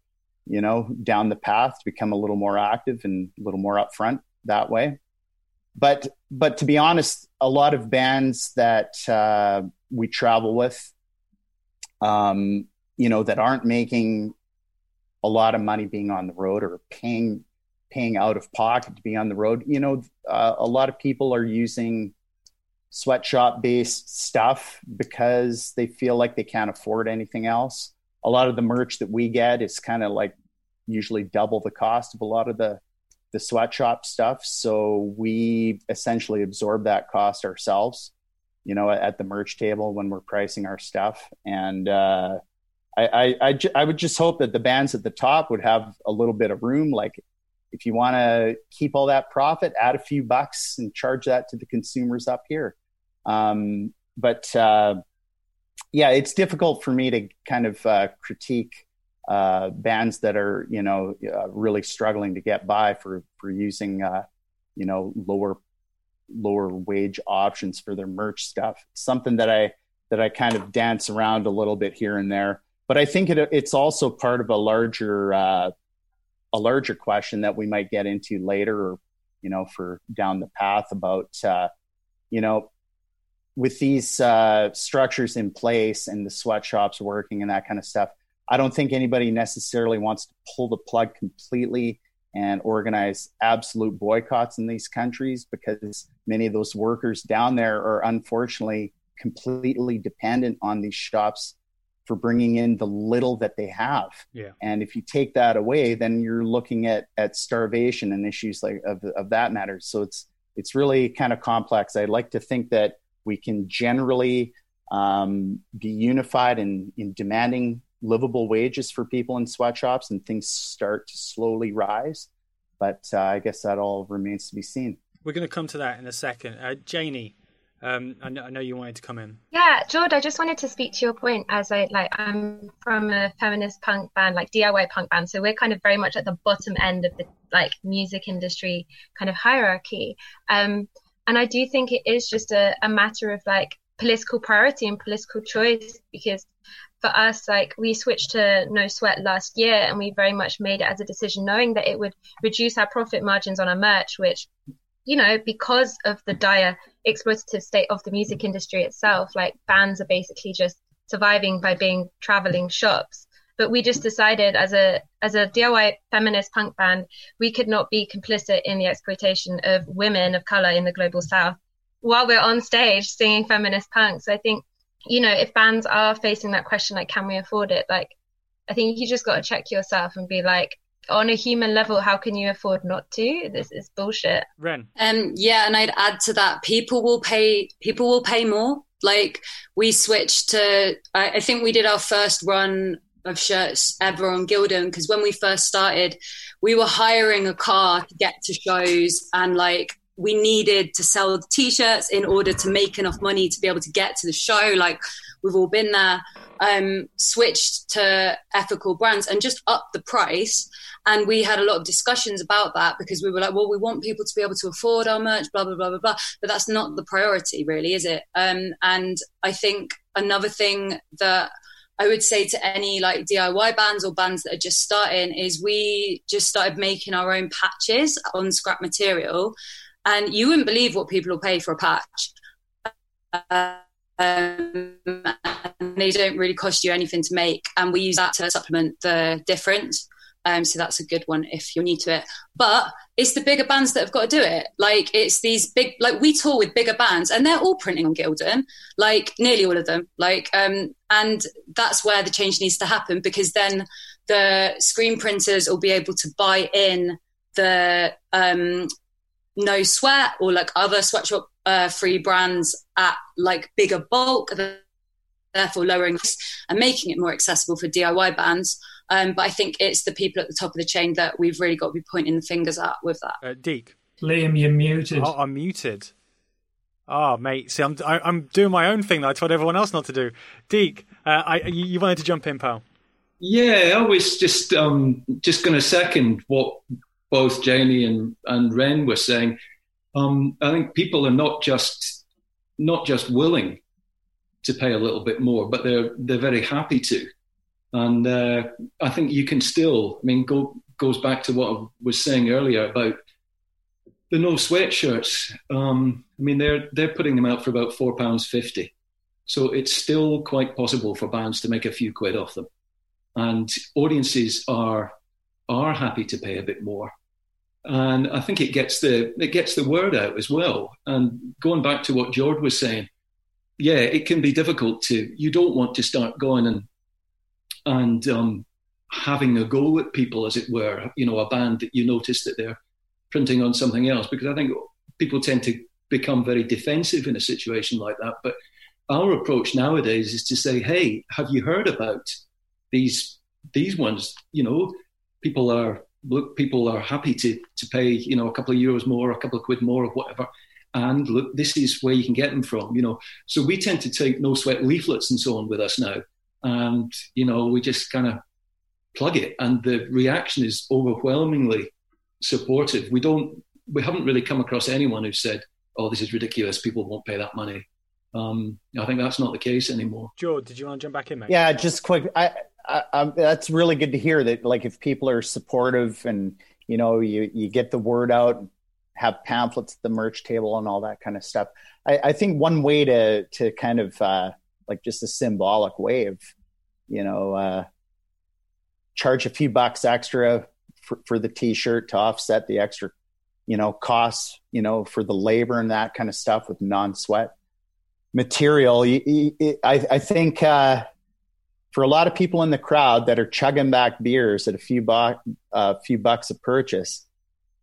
you know down the path to become a little more active and a little more upfront that way but but to be honest, a lot of bands that uh, we travel with, um, you know, that aren't making a lot of money being on the road or paying paying out of pocket to be on the road. You know, uh, a lot of people are using sweatshop based stuff because they feel like they can't afford anything else. A lot of the merch that we get is kind of like usually double the cost of a lot of the the sweatshop stuff. So we essentially absorb that cost ourselves, you know, at, the merch table when we're pricing our stuff. And uh, I, I, I, I would just hope that the bands at the top would have a little bit of room. Like if you want to keep all that profit, add a few bucks and charge that to the consumers up here. Um, but uh, yeah, it's difficult for me to kind of uh, critique uh, bands that are you know uh, really struggling to get by for for using uh, you know lower lower wage options for their merch stuff. Something that I that I kind of dance around a little bit here and there, but I think it, it's also part of a larger uh, a larger question that we might get into later, or you know, for down the path about you know with these uh, structures in place and the sweatshops working and that kind of stuff I don't think anybody necessarily wants to pull the plug completely and organize absolute boycotts in these countries because many of those workers down there are unfortunately completely dependent on these shops for bringing in the little that they have.
Yeah.
And if you take that away, then you're looking at at starvation and issues like of of that matter. So it's it's really kind of complex. I'd like to think that we can generally um, be unified in in demanding livable wages for people in sweatshops and things start to slowly rise. But uh, I guess that all remains to be seen.
We're going to come to that in a second. Uh, Janie, um, I, know, I, know, you wanted to come in.
Yeah, George, I just wanted to speak to your point as I like I'm from a feminist punk band, like DIY punk band, so we're kind of very much at the bottom end of the like music industry kind of hierarchy. Um, and I do think it is just a, a matter of like political priority and political choice because for us, like we switched to no sweat last year and we very much made it as a decision knowing that it would reduce our profit margins on our merch, which, you know, because of the dire exploitative state of the music industry itself, like bands are basically just surviving by being traveling shops. But we just decided as a as a DIY feminist punk band, we could not be complicit in the exploitation of women of color in the global south while we're on stage singing feminist punk. So I think you know, if bands are facing that question, like, can we afford it? Like, I think you just got to check yourself and be like, on a human level, how can you afford not to? This is bullshit.
Ren.
Um, yeah, and I'd add to that, people will pay. People will pay more. Like we switched to. I, I think we did our first run of shirts ever on Gildan because when we first started, we were hiring a car to get to shows and like we needed to sell the t-shirts in order to make enough money to be able to get to the show. Like we've all been there um, switched to ethical brands and just up the price. And we had a lot of discussions about that because we were like well we want people to be able to afford our merch blah blah blah blah blah. But that's not the priority really is it? Um, and i think another thing that I would say to any like DIY bands or bands that are just starting is we just started making our own patches on scrap material and you wouldn't believe what people will pay for a patch. Um, and they don't really cost you anything to make, and we use that to supplement the difference. Um, so that's a good one if you're new to it. But it's the bigger bands that have got to do it. Like it's these big, like we tour with bigger bands, and they're all printing on Gildan, like nearly all of them. Like, um, and that's where the change needs to happen because then the screen printers will be able to buy in the um, no sweat or like other sweatshop uh, free brands at like bigger bulk, therefore lowering and making it more accessible for DIY bands. Um, but I think it's the people at the top of the chain that we've really got to be pointing the fingers at with that.
Uh, Deke.
Liam, you're muted.
Oh, I'm muted. Oh, mate. See, I'm I, am i am doing my own thing that I told everyone else not to do. Deke, uh, I, you, you wanted to jump in, pal.
Yeah, I was just um, just going to second what both Jamie and, and Ren were saying. Um, I think people are not just not just willing to pay a little bit more, but they're they're very happy to. And uh, I think you can still. I mean, go, goes back to what I was saying earlier about the no sweatshirts. Um, I mean, they're they're putting them out for about four pounds fifty, so it's still quite possible for bands to make a few quid off them, and audiences are are happy to pay a bit more and I think it gets the it gets the word out as well. And going back to what George was saying, yeah, it can be difficult to. You don't want to start going and and um, having a go at people, as it were. You know, a band that you notice that they're printing on something else, because I think people tend to become very defensive in a situation like that. But our approach nowadays is to say, hey, have you heard about these these ones? You know, people are look, people are happy to to pay, you know, a couple of euros more, a couple of quid more, or whatever. And look, this is where you can get them from, you know. So we tend to take no sweat leaflets and so on with us now, and you know, we just kind of plug it, and the reaction is overwhelmingly supportive. We don't, we haven't really come across anyone who said, "Oh, this is ridiculous. People won't pay that money." Um, I think that's not the case anymore.
George, did you want to jump back in, mate?
Yeah, just quick. I, I, I, that's really good to hear that. Like, if people are supportive and you know, you you get the word out, have pamphlets at the merch table and all that kind of stuff. I, I think one way to to kind of uh, like just a symbolic of, you know, uh, charge a few bucks extra for, for the t-shirt to offset the extra, you know, costs, you know, for the labor and that kind of stuff with non-sweat material. I, I think uh, for a lot of people in the crowd that are chugging back beers at a few, bu- uh, few bucks a purchase,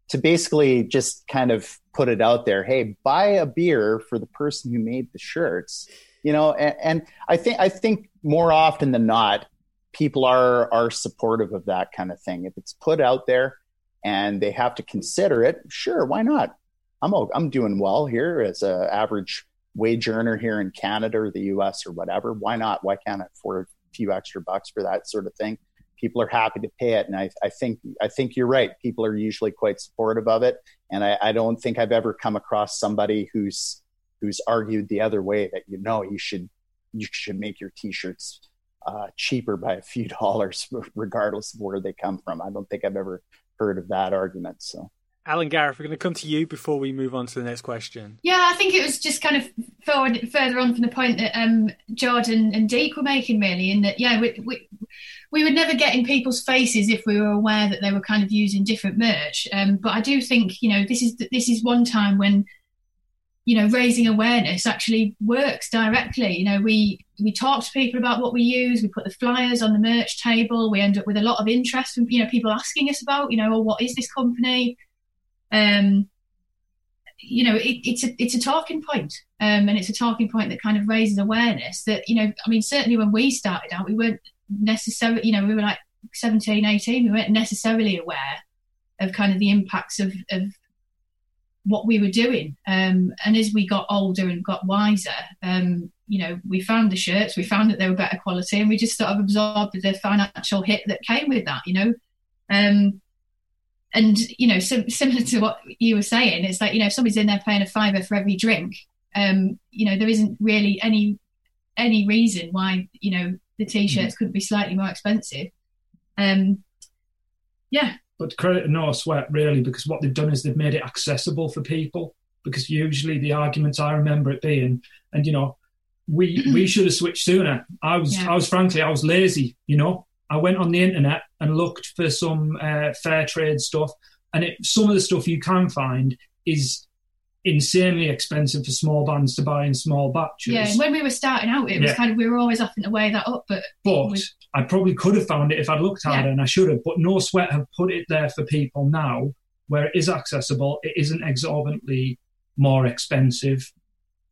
to basically just kind of put it out there, hey, buy a beer for the person who made the shirts, you know. And, and I think I think more often than not, people are are supportive of that kind of thing. If it's put out there and they have to consider it, sure, why not? I'm I'm doing well here as a average wage earner here in Canada or the US or whatever. Why not? Why can't I afford a few extra bucks for that sort of thing? People are happy to pay it. And I, I think I think you're right. People are usually quite supportive of it. And I, I don't think I've ever come across somebody who's who's argued the other way that you know you should you should make your t-shirts uh, cheaper by a few dollars regardless of where they come from. I don't think I've ever heard of that argument. So
Al and Gareth, we're going to come to you before we move on to the next question.
Yeah, I think it was just kind of forward, further on from the point that um, Jordan and Deke were making, really, in that, yeah, we, we, we, would never get in people's faces if we were aware that they were kind of using different merch. Um, but I do think, you know, this is this is one time when, you know, raising awareness actually works directly. You know, we we talk to people about what we use, we put the flyers on the merch table, we end up with a lot of interest from, you know, people asking us about, you know, well, what is this company? um, you know, it, it's a it's a talking point, um, and it's a talking point that kind of raises awareness that you know, I mean, certainly when we started out, we weren't necessarily, you know, we were like 17, 18, we weren't necessarily aware of kind of the impacts of, of what we were doing. Um, and as we got older and got wiser, um, you know, we found the shirts, we found that they were better quality, and we just sort of absorbed the financial hit that came with that. You know, um, and you know, sim- similar to what you were saying, it's like you know, if somebody's in there paying a fiver for every drink, um, you know, there isn't really any any reason why you know the t-shirts mm-hmm. couldn't be slightly more expensive. Um, yeah.
But credit No Sweat really, because what they've done is they've made it accessible for people. Because usually the arguments I remember it being, and you know, we we should have switched sooner. I was yeah. I was frankly I was lazy, you know. I went on the internet and looked for some uh, fair trade stuff, and it, some of the stuff you can find is insanely expensive for small bands to buy in small batches.
Yeah, and when we were starting out, it was
Yeah.
kind of we were always having to weigh that up, but
But
we-
I probably could have found it if I'd looked harder,
Yeah.
and I should have. But No Sweat have put it there for people now, where it is accessible. It isn't exorbitantly more expensive,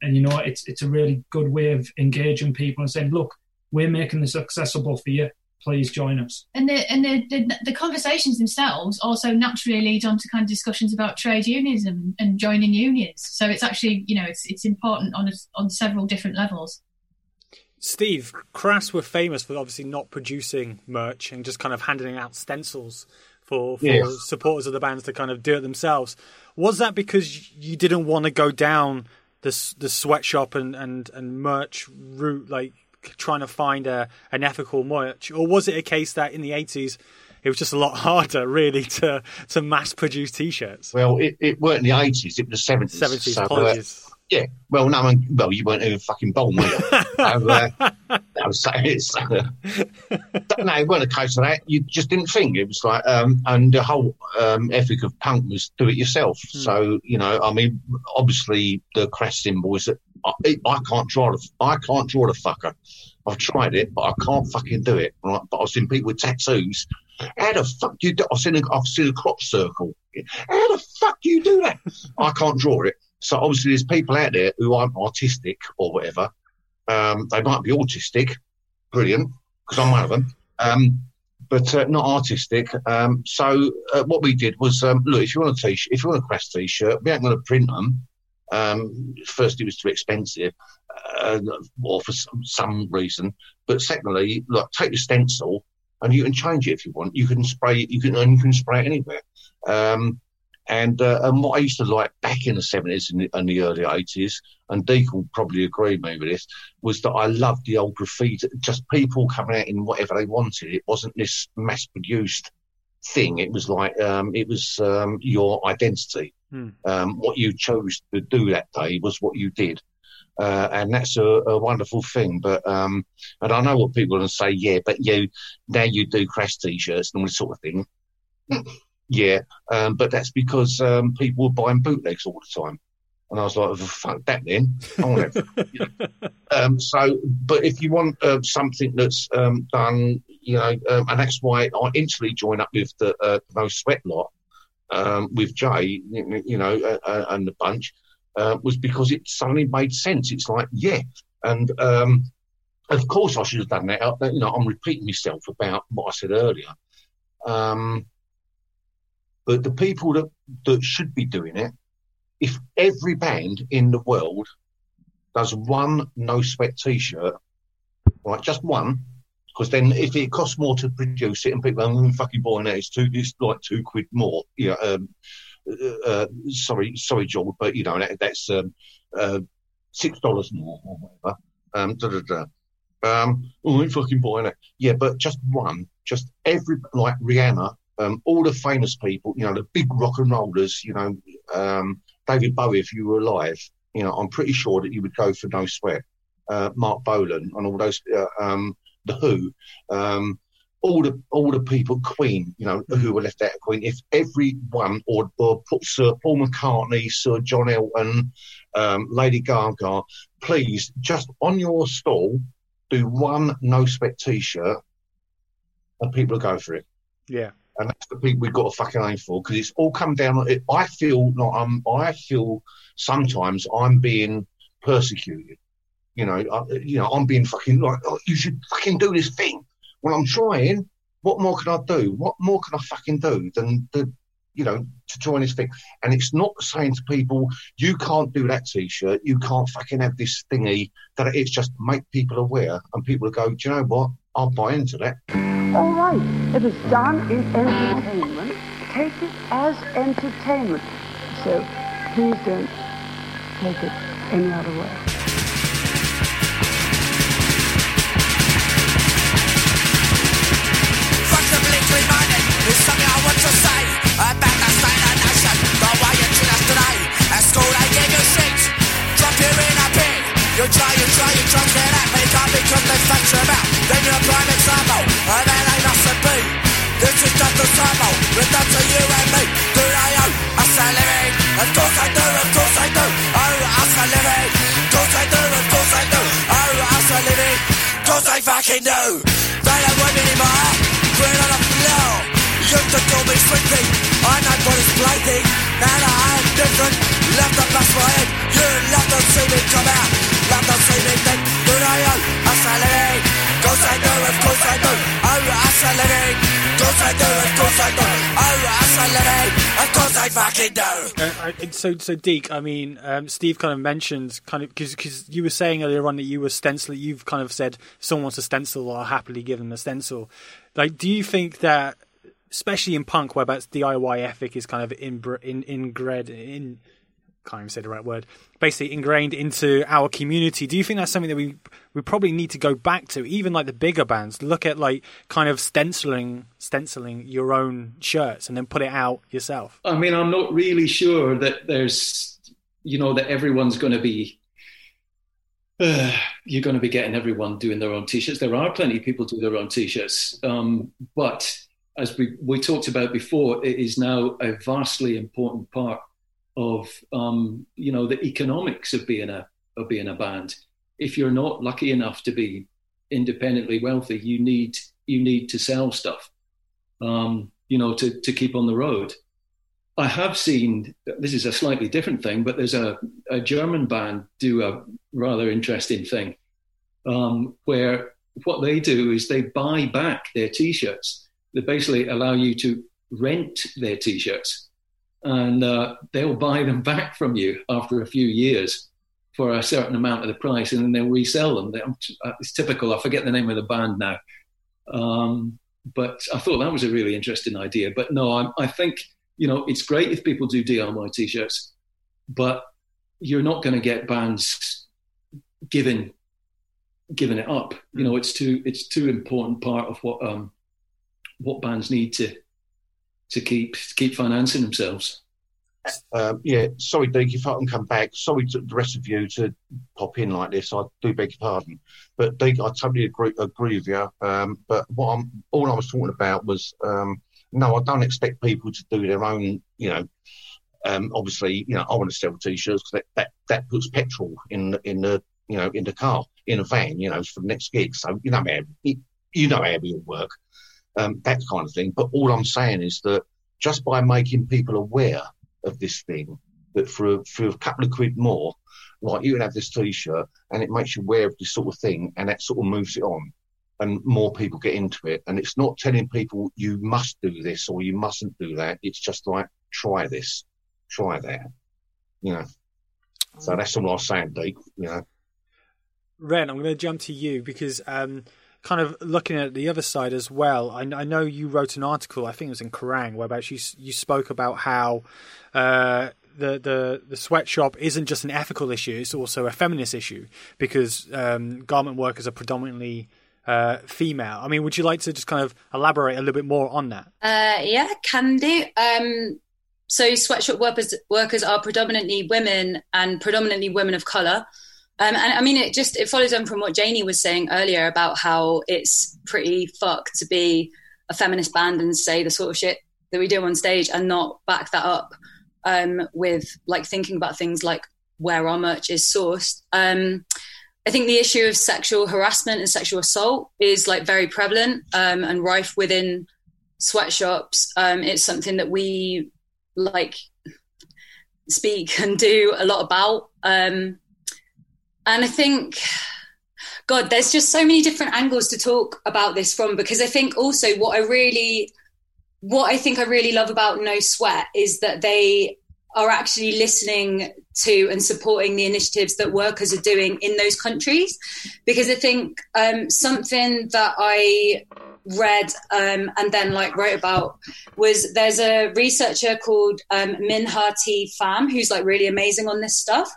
and you know it's it's a really good way of engaging people and saying, "Look, we're making this accessible for you. Please join us."
and the and the, the the conversations themselves also naturally lead on to kind of discussions about trade unionism and joining unions. So it's actually you know it's it's important on a, on several different levels.
Steve, Crass were famous for obviously not producing merch and just kind of handing out stencils for, for
Yeah.
supporters of the bands to kind of do it themselves. Was that because you didn't want to go down the the sweatshop and, and, and merch route, like trying to find a an ethical merch, or was it a case that in the eighties it was just a lot harder, really, to to mass produce t-shirts?
Well, it, it weren't the eighties; it was the seventies.
Seventies,
So, uh,
apologies.
Yeah. Well, no one. Well, you weren't even fucking born, were you? so, uh, no, so it's, uh, no, it wasn't a case of that. You just didn't think it was like, um, and the whole um, ethic of punk was do it yourself. So you know, I mean, obviously the Crass symbol is that I, I can't draw the I can't draw the fucker. I've tried it, but I can't fucking do it. Right? But I've seen people with tattoos. How the fuck do you do? I've seen a, I've seen a crop circle. How the fuck do you do that? I can't draw it. So obviously, there's people out there who aren't artistic or whatever. Um, they might be autistic, brilliant, because I'm one of them. Um, but uh, not artistic. Um, so uh, what we did was, um, look, if you want a t-shirt, if you want a Crass t-shirt, we ain't going to print them. Um, first, it was too expensive, uh, or for some, some reason. But secondly, look, take the stencil and you can change it if you want. You can spray it. You can and you can spray it anywhere. Um, and uh, and what I used to like back in the seventies and, the- and the early eighties, and Deke will probably agree with me with this, was that I loved the old graffiti. Just people coming out in whatever they wanted. It wasn't this mass produced thing. It was like um, it was um, your identity.
Hmm.
Um, what you chose to do that day was what you did. Uh, and that's a, a wonderful thing. But um, and I know what people are going to say. Yeah, but you now you do Crass t-shirts and all this sort of thing. Yeah, um, but that's because um, people were buying bootlegs all the time. And I was like, fuck that then. I want it. um, so, but if you want uh, something that's um, done, you know, um, and that's why I instantly joined up with the uh, No Sweat lot um, with Jay, you know, uh, uh, and the bunch, uh, was because it suddenly made sense. It's like, yeah. And um, of course, I should have done that. You know, I'm repeating myself about what I said earlier. But the people that, that should be doing it, if every band in the world does one no sweat t-shirt, right, just one, because then if it costs more to produce it and people are "Mm, fucking buying it, it's two, it's like two quid more. Know, um, uh, uh, sorry, sorry, George, but you know that, that's um, uh, six dollars more or whatever. Um, da, da, da. Um, oh, I'm fucking buying it. Yeah, but just one, just every like Rihanna, um, all the famous people, you know, the big rock and rollers, you know, um, David Bowie, if you were alive, you know, I'm pretty sure that you would go for No Sweat. Uh, Marc Bolan and all those, uh, um, the Who, um, all the all the people, Queen, you know, who were left out of Queen. If everyone or, or put Sir Paul McCartney, Sir John Elton, um, Lady Gaga, please just on your stall do one No Sweat T-shirt, and people will go for it
Yeah.
And that's the people we've got to fucking aim for because it's all come down. I feel like I'm. Um, I feel sometimes I'm being persecuted. You know, I, you know, I'm being fucking like, oh, you should fucking do this thing. When I'm trying, what more can I do? What more can I fucking do than the, you know, to join this thing? And it's not saying to people, you can't do that t-shirt, you can't fucking have this thingy. That it's just make people aware, and people go, do you know what? I'll buy into that.
All right. It is done in entertainment, take it as entertainment. So please don't take it any other way.
Fuck the blinking it's something I want to say about the state of nation, the way you treat us today. At school they give you shit, drop you in a pit. You try, you try, you try to out, but you can't because they fuck you about. Then you're a prime example, and then ain't us to be. This is just no disciple, return to you and me. Do I owe us a living? Of course I do, of course I do. Oh, us a living. Of course I do, of course I do. Oh, us a living. Of course I fucking do. They don't want me anymore. Quit on the floor. You can call me sweetie. I know what it's blighting. Now that I'm different, left the bus for it. You love to see me come out. I I
so, so Deke, I mean, um, Steve kind of mentioned kind of because you were saying earlier on that you were stenciling. You've kind of said someone wants a stencil, I'll happily give them a stencil. Like, do you think that, especially in punk, whereabouts DIY ethic is kind of in, in, inbred in can't even say the right word, basically ingrained into our community. Do you think that's something that we we probably need to go back to? Even like the bigger bands, look at like kind of stenciling stenciling your own shirts and then put it out yourself.
I mean, I'm not really sure that there's, you know, that everyone's going to be. Uh, you're going to be getting everyone doing their own t-shirts. There are plenty of people do their own t-shirts, um, but as we we talked about before, it is now a vastly important part of um, you know the economics of being a of being a band. If you're not lucky enough to be independently wealthy, you need you need to sell stuff, um, you know, to to keep on the road. I have seen this is a slightly different thing, but there's a, a German band do a rather interesting thing um, where what they do is they buy back their t-shirts. They basically allow you to rent their t-shirts and uh, they'll buy them back from you after a few years for a certain amount of the price, and then they'll resell them. They- uh, It's typical. I forget the name of the band now, um, but I thought that was a really interesting idea. But no, I, I think you know it's great if people do DIY t-shirts, but you're not going to get bands giving giving it up. You know, it's too it's too important part of what um, what bands need to to keep to keep financing themselves.
Um, yeah, sorry, Deke, if I can come back. Sorry to the rest of you to pop in like this. I do beg your pardon. But Deke, I totally agree, agree with you. Um, but what I'm, all I was talking about was, um, no, I don't expect people to do their own, you know, um, obviously, you know, I want to sell t-shirts because that, that, that puts petrol in, in the, you know, in the car, in a van, you know, for the next gig. So, you know, you you know how we all work, um, that kind of thing. But all I'm saying is that just by making people aware of this thing, that for a, for a couple of quid more, like you can have this t-shirt and it makes you aware of this sort of thing and that sort of moves it on and more people get into it. And it's not telling people you must do this or you mustn't do that. It's just like, try this, try that, you know. So that's all I was saying, Deke, you know.
Ren, I'm going to jump to you because um, kind of looking at the other side as well. I, I know you wrote an article, I think it was in Kerrang, whereabouts you you spoke about how uh, the the the sweatshop isn't just an ethical issue; it's also a feminist issue because um, garment workers are predominantly uh, female. I mean, would you like to just kind of elaborate a little bit more on that?
Uh, yeah, can do. Um, so sweatshop workers workers are predominantly women and predominantly women of color. Um, and I mean, it just it follows on from what Janie was saying earlier about how it's pretty fucked to be a feminist band and say the sort of shit that we do on stage and not back that up um, with like thinking about things like where our merch is sourced. Um, I think the issue of sexual harassment and sexual assault is like very prevalent um, and rife within sweatshops. Um, it's something that we like speak and do a lot about. Um, and I think, God, there's just so many different angles to talk about this from because I think also what I really, what I think I really love about No Sweat is that they are actually listening to and supporting the initiatives that workers are doing in those countries. Because I think um, something that I read um, and then like wrote about was there's a researcher called um, Minh-Ha T. Pham who's like really amazing on this stuff.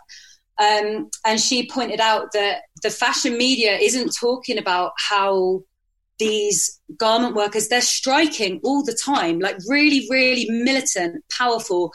Um, and she pointed out that the fashion media isn't talking about how these garment workers they're striking all the time like really really militant powerful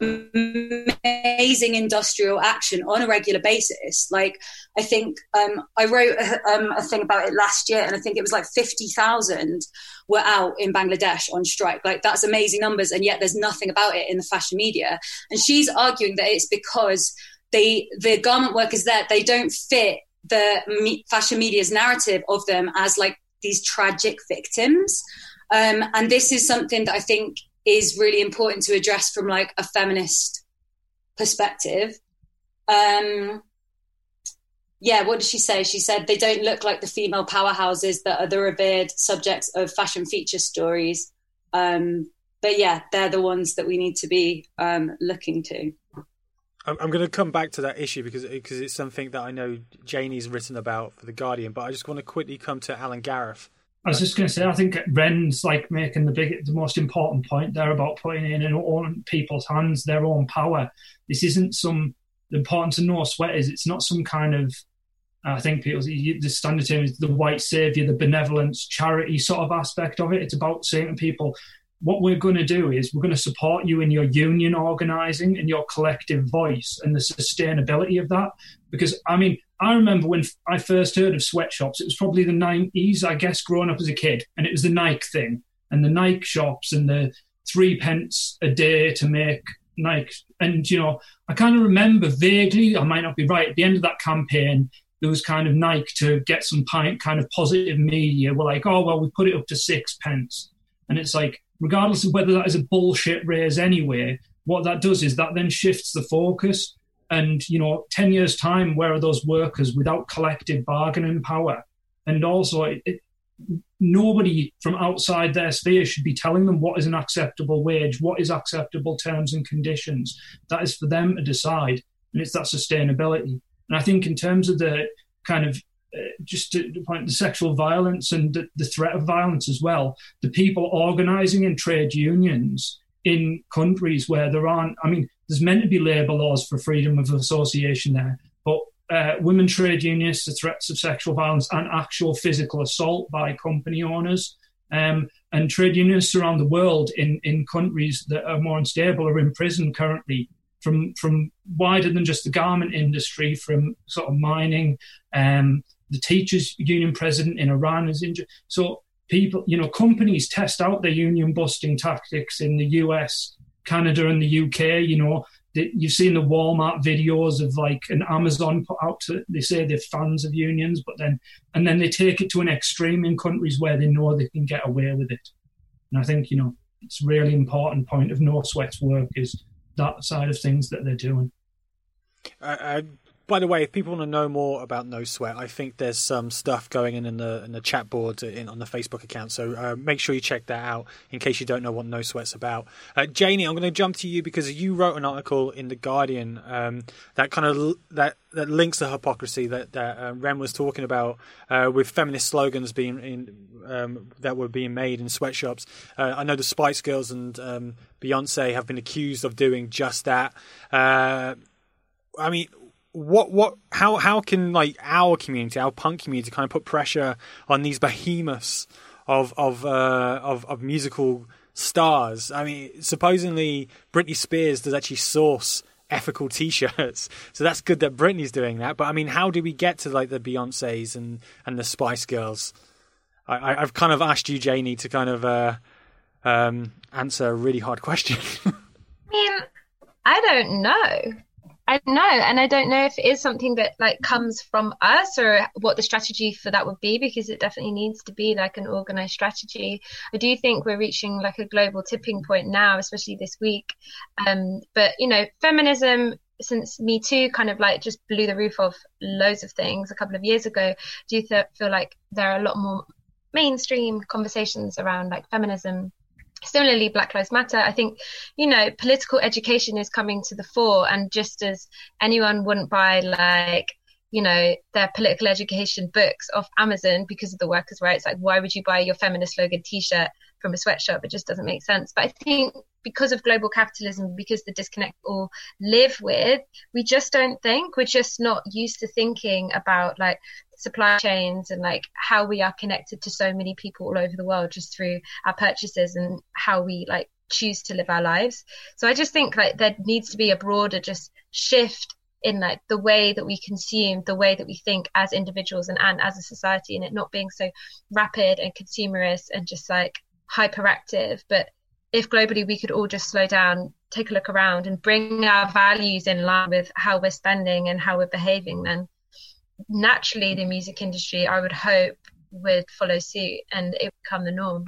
amazing industrial action on a regular basis. Like I think um, I wrote a, um, a, thing about it last year, and I think it was like fifty thousand were out in Bangladesh on strike. Like that's amazing numbers, and yet there's nothing about it in the fashion media. And she's arguing that it's because they the garment workers there they don't fit the me- fashion media's narrative of them as like these tragic victims. Um, and this is something that I think is really important to address from like a feminist perspective. Um, yeah, what did she say? She said they don't look like the female powerhouses that are the revered subjects of fashion feature stories. Um, but yeah, they're the ones that we need to be um, looking to.
I'm, I'm going to come back to that issue because uh, because it's something that I know Janie's written about for the Guardian. But I just want to quickly come to Al and Gareth
I was just going to say, I think Ren's like making the big, the most important point there about putting in in people's hands their own power. This isn't some. The importance of no sweat is it's not some kind of. I think people the standard term is the white savior, the benevolence, charity sort of aspect of it. It's about saying to people, what we're going to do is we're going to support you in your union organizing and your collective voice and the sustainability of that. Because I mean, I remember when I first heard of sweatshops, it was probably the 90s, I guess, growing up as a kid. And it was the Nike thing and the Nike shops and the three pence a day to make Nike. And, you know, I kind of remember vaguely, I might not be right, at the end of that campaign, there was kind of Nike to get some kind of positive media We're like, oh, well, we put it up to six pence. And it's like, regardless of whether that is a bullshit raise anyway, what that does is that then shifts the focus and, you know, 10 years' time, where are those workers without collective bargaining power? And also, it, it, nobody from outside their sphere should be telling them what is an acceptable wage, what is acceptable terms and conditions. That is for them to decide. And it's that sustainability. And I think, in terms of the kind of just to point the sexual violence and the, the, threat of violence as well, the people organizing in trade unions in countries where there aren't, I mean, there's meant to be labour laws for freedom of association there, but uh, women trade unions, the threats of sexual violence and actual physical assault by company owners. Um, and trade unionists around the world in, in countries that are more unstable are in prison currently from from wider than just the garment industry, from sort of mining. Um, the teachers union president in Iran is injured. So people, you know, companies test out their union busting tactics in the US Canada and the UK. You know, you've seen the Walmart videos of like an Amazon put out to they say they're fans of unions, but then and then they take it to an extreme in countries where they know they can get away with it. And I think you know it's really important point of no sweats work is that side of things that they're doing.
I, by the way, if people want to know more about No Sweat, I think there's some stuff going in in the in the chat board in, on the Facebook account. So uh, make sure you check that out in case you don't know what No Sweat's about. Uh, Janie, I'm going to jump to you because you wrote an article in the Guardian um, that kind of that that links the hypocrisy that that uh, Ren was talking about uh, with feminist slogans being in um, that were being made in sweatshops. Uh, I know the Spice Girls and um, Beyonce have been accused of doing just that. Uh, I mean, what what how how can like our community, our punk community, kind of put pressure on these behemoths of of uh, of, of musical stars? I mean, supposedly Britney Spears does actually source ethical t-shirts so that's good that Britney's doing that but I mean how do we get to like the Beyonces and and the Spice Girls? I, have kind of asked you Janie to kind of uh, um, answer a really hard question.
I mean I don't know I don't know, and I don't know if it is something that like comes from us or what the strategy for that would be, because it definitely needs to be like an organized strategy. I do think we're reaching like a global tipping point now, especially this week. Um, but you know, feminism since Me Too kind of like just blew the roof off loads of things a couple of years ago. Do you th- feel like there are a lot more mainstream conversations around like feminism Similarly, Black Lives Matter, I think, you know, political education is coming to the fore. And just as anyone wouldn't buy, like, you know, their political education books off Amazon because of the workers' rights, like, why would you buy your feminist slogan t shirt from a sweatshop? It just doesn't make sense. But I think because of global capitalism, because the disconnect all live with, we just don't think, we're just not used to thinking about like supply chains and like how we are connected to so many people all over the world just through our purchases and how we like choose to live our lives. So I just think like there needs to be a broader just shift in like the way that we consume, the way that we think as individuals and, and as a society, and it not being so rapid and consumerist and just like hyperactive. But if globally we could all just slow down, take a look around, and bring our values in line with how we're spending and how we're behaving, then naturally the music industry, I would hope, would follow suit and it would become the norm.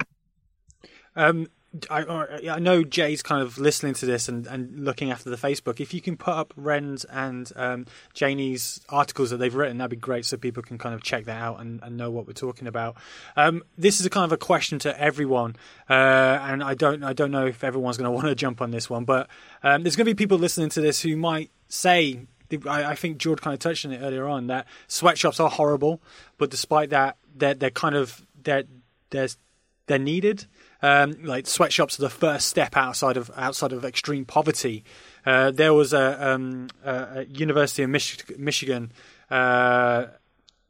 Um, I, I know Jay's kind of listening to this and, and looking after the Facebook. If you can put up Ren's and um, Janie's articles that they've written, that'd be great so people can kind of check that out and, and know what we're talking about. Um, this is a kind of a question to everyone, uh, and I don't I don't know if everyone's going to want to jump on this one, but um, there's going to be people listening to this who might say. I, I think George kind of touched on it earlier on that sweatshops are horrible, but despite that, they're they're kind of they're they're they're needed. Um, like sweatshops are the first step outside of outside of extreme poverty. Uh, there was a, um, a University of Mich- Michigan uh,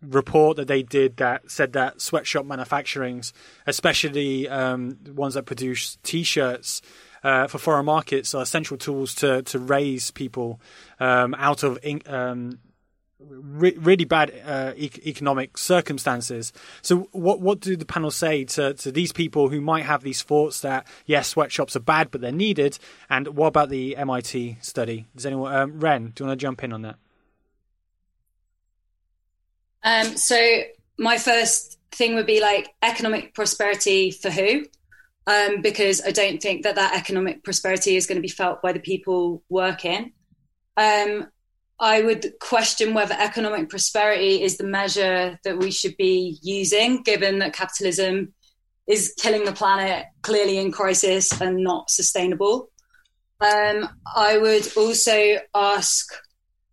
report that they did that said that sweatshop manufacturings, especially um, ones that produce T-shirts. Uh, for foreign markets are essential tools to to raise people um, out of um, re- really bad uh, e- economic circumstances. So, what what do the panel say to, to these people who might have these thoughts that yes, sweatshops are bad, but they're needed? And what about the MIT study? Does anyone, um, Ren, do you want to jump in on that?
Um, so, my first thing would be like economic prosperity for who? Um, because I don't think that that economic prosperity is going to be felt by the people working. Um, I would question whether economic prosperity is the measure that we should be using, given that capitalism is killing the planet, clearly in crisis and not sustainable. Um, I would also ask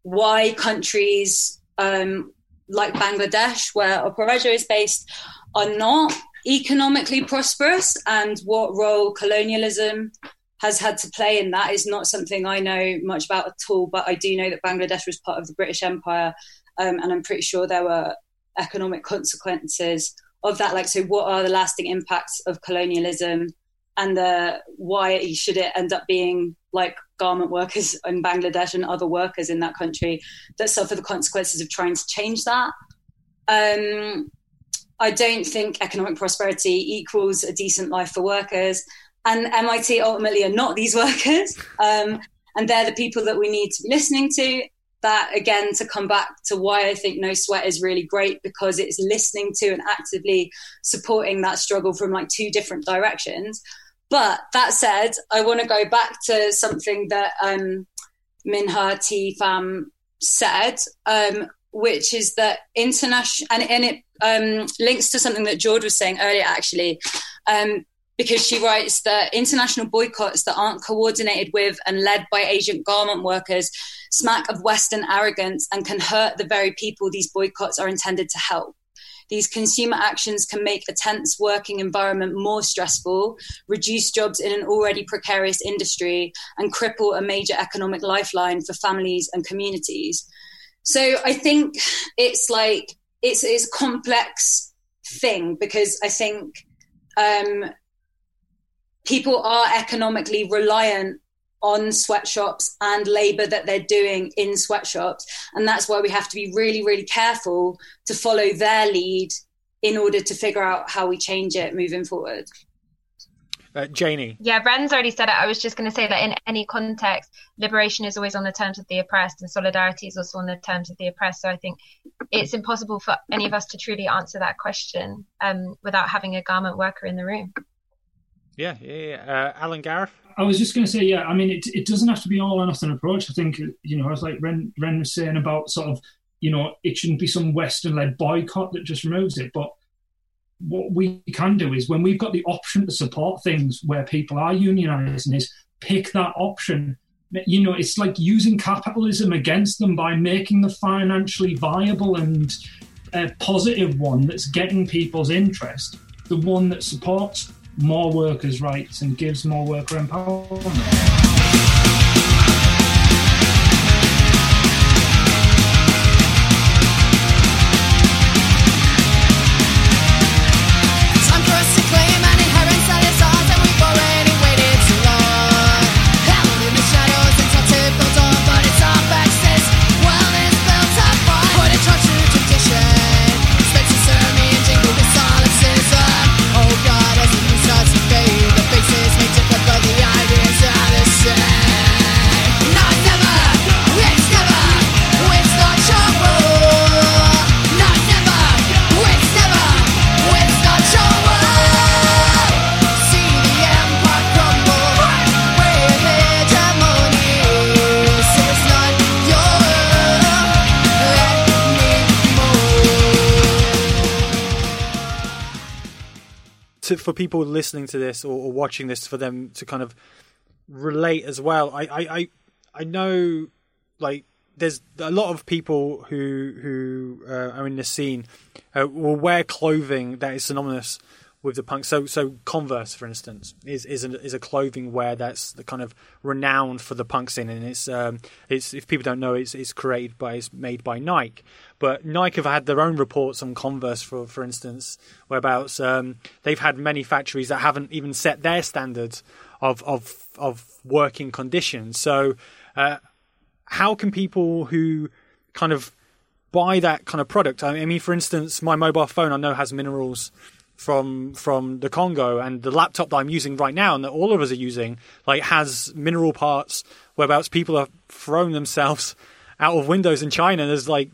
why countries um, like Bangladesh, where Opera is based, are not economically prosperous and what role colonialism has had to play in that is not something I know much about at all. But I do know that Bangladesh was part of the British Empire, um, and I'm pretty sure there were economic consequences of that. Like, so what are the lasting impacts of colonialism, and the why should it end up being like garment workers in Bangladesh and other workers in that country that suffer the consequences of trying to change that? Um, I don't think economic prosperity equals a decent life for workers and MIT ultimately are not these workers. Um, and they're the people that we need to be listening to. That again, to come back to why I think No Sweat is really great because it's listening to and actively supporting that struggle from like two different directions. But that said, I want to go back to something that um, Minh-Ha T. Pham said, um, which is that international, and, and it um, links to something that George was saying earlier, actually. Um, because she writes that international boycotts that aren't coordinated with and led by Asian garment workers smack of Western arrogance and can hurt the very people these boycotts are intended to help. These consumer actions can make a tense working environment more stressful, reduce jobs in an already precarious industry, and cripple a major economic lifeline for families and communities. So I think it's like it's, it's a complex thing because I think um, people are economically reliant on sweatshops and labor that they're doing in sweatshops. And that's why we have to be really, really careful to follow their lead in order to figure out how we change it moving forward.
Uh, Janie.
Yeah, Ren's already said it. I was just going to say that in any context, liberation is always on the terms of the oppressed, and solidarity is also on the terms of the oppressed. So I think it's impossible for any of us to truly answer that question um, without having a garment worker in the room.
Yeah, yeah, yeah. Uh, Al and Gareth.
I was just going to say, yeah. I mean, it it doesn't have to be all or nothing approach. I think you know, as like Ren Ren was saying about sort of, you know, it shouldn't be some Western led boycott that just removes it, but what we can do is when we've got the option to support things where people are unionizing is pick that option you know it's like using capitalism against them by making the financially viable and uh, positive one that's getting people's interest the one that supports more workers' rights and gives more worker empowerment.
For
people listening to this or, or watching this for them to kind of relate as well. I I I, I know like there's a lot of people who who uh, are in the scene uh, will wear clothing that is synonymous with the punk. So so Converse, for instance, is is a, is a clothing wear that's the kind of renowned for the punk scene, and it's um it's if people don't know, it's it's created by it's made by Nike. But Nike have had their own reports on Converse, for for instance, whereabouts um, they've had many factories that haven't even set their standards of of of working conditions. So. Uh, how can people who kind of buy that kind of product? I mean, for instance, my mobile phone I know has minerals from from the Congo, and the laptop that I'm using right now, and that all of us are using, like has mineral parts. Whereabouts people are throwing themselves out of windows in China. There's like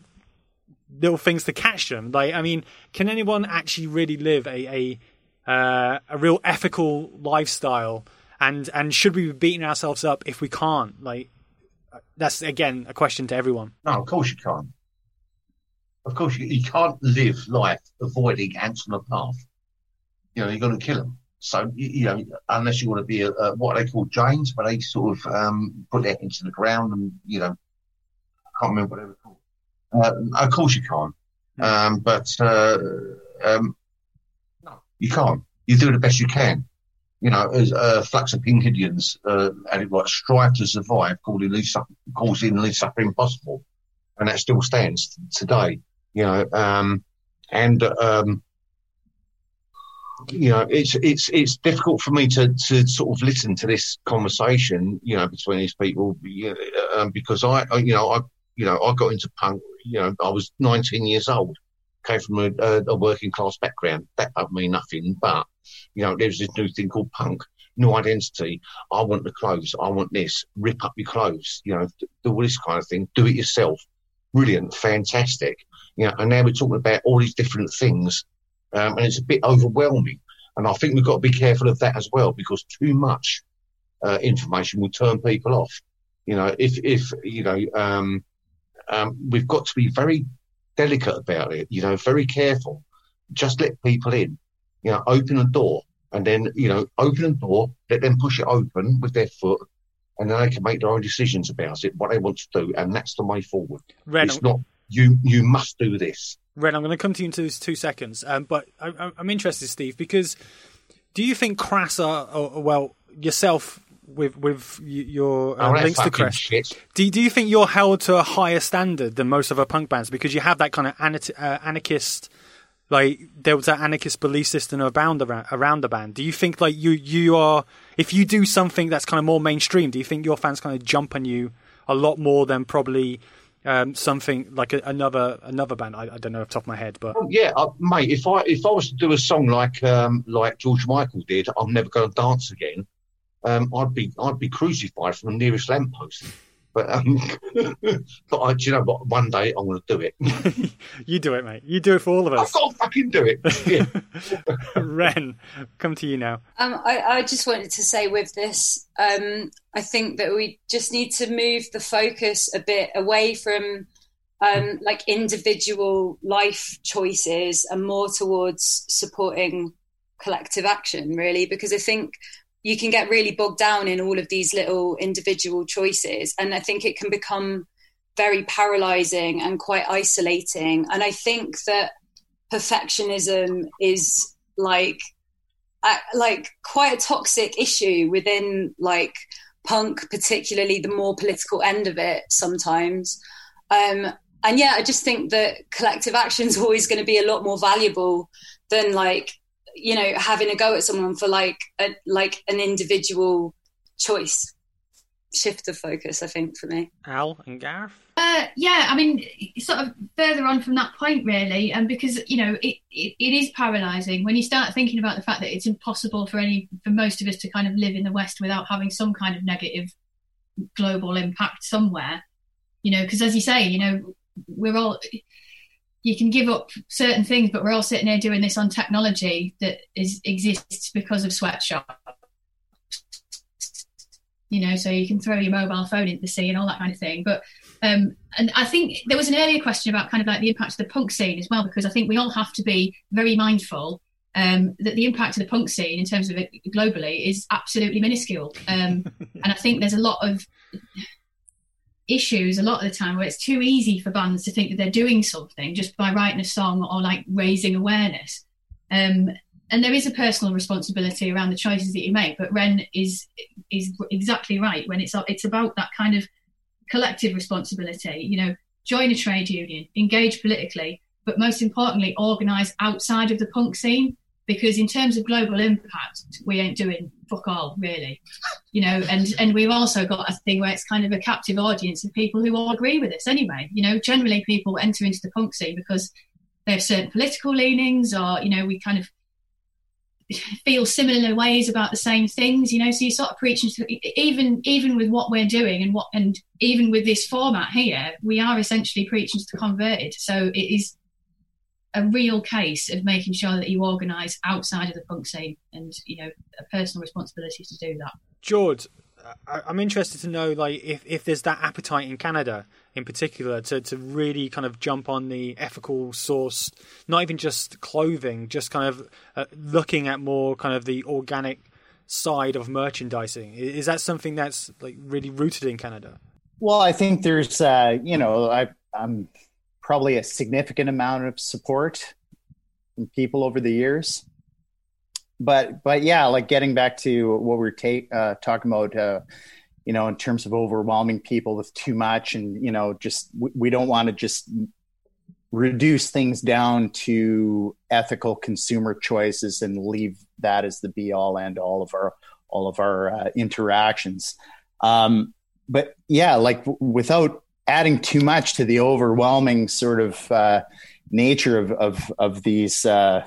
little things to catch them. Like, I mean, can anyone actually really live a a uh, a real ethical lifestyle? And and should we be beating ourselves up if we can't? Like, that's again a question to everyone.
No, of course you can't. Of course you, you can't live life avoiding ants on a path. You know, you're going to kill them. So you, know, unless you want to be a, a, what they call Jains, where they sort of um, put their into the ground and you know, I can't remember what they were. Uh, of course you can't. Um, but uh, um, no, you can't. You do the best you can you know, as uh, Flux of Pink Indians uh, had it like strive to survive, causing least, causing least suffering possible, and that still stands today. You know, um, and um, you know, it's it's it's difficult for me to to sort of listen to this conversation, you know, between these people, you know, um, because I, you know, I, you know, I got into punk. You know, I was 19 years old, came from a, a working class background. That don't mean nothing, but you know, there's this new thing called punk, new identity. I want the clothes. I want this. Rip up your clothes. You know, do all this kind of thing. Do it yourself. Brilliant, fantastic. You know, and now we're talking about all these different things, um, and it's a bit overwhelming. And I think we've got to be careful of that as well because too much uh, information will turn people off. You know, if if you know, um, um, we've got to be very delicate about it. You know, very careful. Just let people in you know, open a door and then, you know, open a door, let them push it open with their foot and then they can make their own decisions about it, what they want to do. And that's the way forward.
Ren,
it's not, you, you must do this.
Ren, I'm going to come to you in two, two seconds. Um, but I, I'm interested, Steve, because do you think Crass are, or, well, yourself with with your uh,
Oh,
links to
shit.
do, do you think you're held to a higher standard than most other punk bands because you have that kind of ana- uh, anarchist like there was that anarchist belief system around the around the band. Do you think like you you are if you do something that's kind of more mainstream, do you think your fans kind of jump on you a lot more than probably um, something like a, another another band? I, I don't know off the top of my head, but
Well, yeah, uh, mate. If I if I was to do a song like um, like George Michael did, I'm never going to dance again. Um, I'd be I'd be crucified from the nearest lamppost. But um, but I, you know what? One day I'm going to do it.
you do it, mate. You do it for all of us.
I've got to fucking do it. Yeah.
Ren, come to you now.
Um, I, I just wanted to say with this, um, I think that we just need to move the focus a bit away from um, like individual life choices and more towards supporting collective action, really, because I think you can get really bogged down in all of these little individual choices. And I think it can become very paralyzing and quite isolating. And I think that perfectionism is like like quite a toxic issue within like punk particularly the more political end of it sometimes um and yeah i just think that collective action is always going to be a lot more valuable than like you know having a go at someone for like a like an individual choice shift of focus i think for me
Al and Gareth.
Uh, yeah, I mean, sort of further on from that point, really, and because you know it, it, it is paralysing when you start thinking about the fact that it's impossible for any for most of us to kind of live in the West without having some kind of negative global impact somewhere. You know, because as you say, you know, we're all you can give up certain things, but we're all sitting here doing this on technology that is exists because of sweatshop. You know, so you can throw your mobile phone into the sea and all that kind of thing. But um, and I think there was an earlier question about kind of like the impact of the punk scene as well, because I think we all have to be very mindful um, that the impact of the punk scene in terms of it globally is absolutely minuscule. Um, and I think there's a lot of issues a lot of the time where it's too easy for bands to think that they're doing something just by writing a song or like raising awareness. Um, and there is a personal responsibility around the choices that you make, but Ren is is exactly right when it's it's about that kind of collective responsibility. You know, join a trade union, engage politically, but most importantly, organise outside of the punk scene because in terms of global impact, we ain't doing fuck all really, you know. And and we've also got a thing where it's kind of a captive audience of people who all agree with us anyway. You know, generally people enter into the punk scene because they have certain political leanings, or you know, we kind of feel similar ways about the same things. You know, so you sort of preaching to even even with what we're doing and what and even with this format here, we are essentially preaching to the converted. So it is a real case of making sure that you organise outside of the punk scene and you know a personal responsibility to do that.
George, I'm interested to know like if, if there's that appetite in Canada in particular to, to really kind of jump on the ethical source, not even just clothing, just kind of uh, looking at more kind of the organic side of merchandising. Is that something that's like really rooted in Canada?
Well, I think there's uh, you know I I'm probably a significant amount of support from people over the years. But but yeah, like getting back to what we are ta- uh, talking about, uh, you know, in terms of overwhelming people with too much, and you know, just we, we don't want to just reduce things down to ethical consumer choices and leave that as the be all and all of our all of our uh, interactions. Um, but yeah, like w- without adding too much to the overwhelming sort of uh, nature of of, of these uh,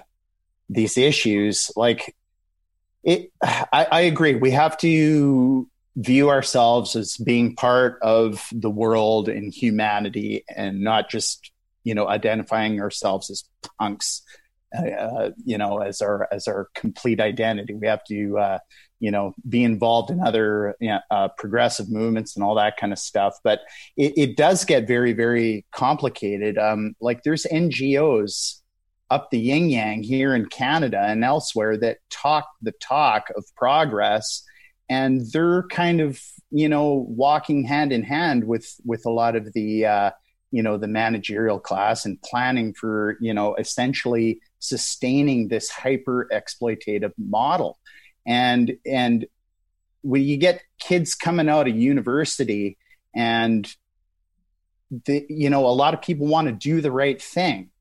these issues. Like it, I, I agree. We have to view ourselves as being part of the world and humanity, and not just you know identifying ourselves as punks. Uh, you know, as our as our complete identity, we have to uh, you know be involved in other you know, uh, progressive movements and all that kind of stuff. But it, it does get very very complicated. Um, like there's ngos up the yin yang here in canada and elsewhere that talk the talk of progress and they're kind of you know walking hand in hand with with a lot of the uh, you know the managerial class and planning for you know essentially sustaining this hyper exploitative model and and when you get kids coming out of university and the, you know a lot of people want to do the right thing.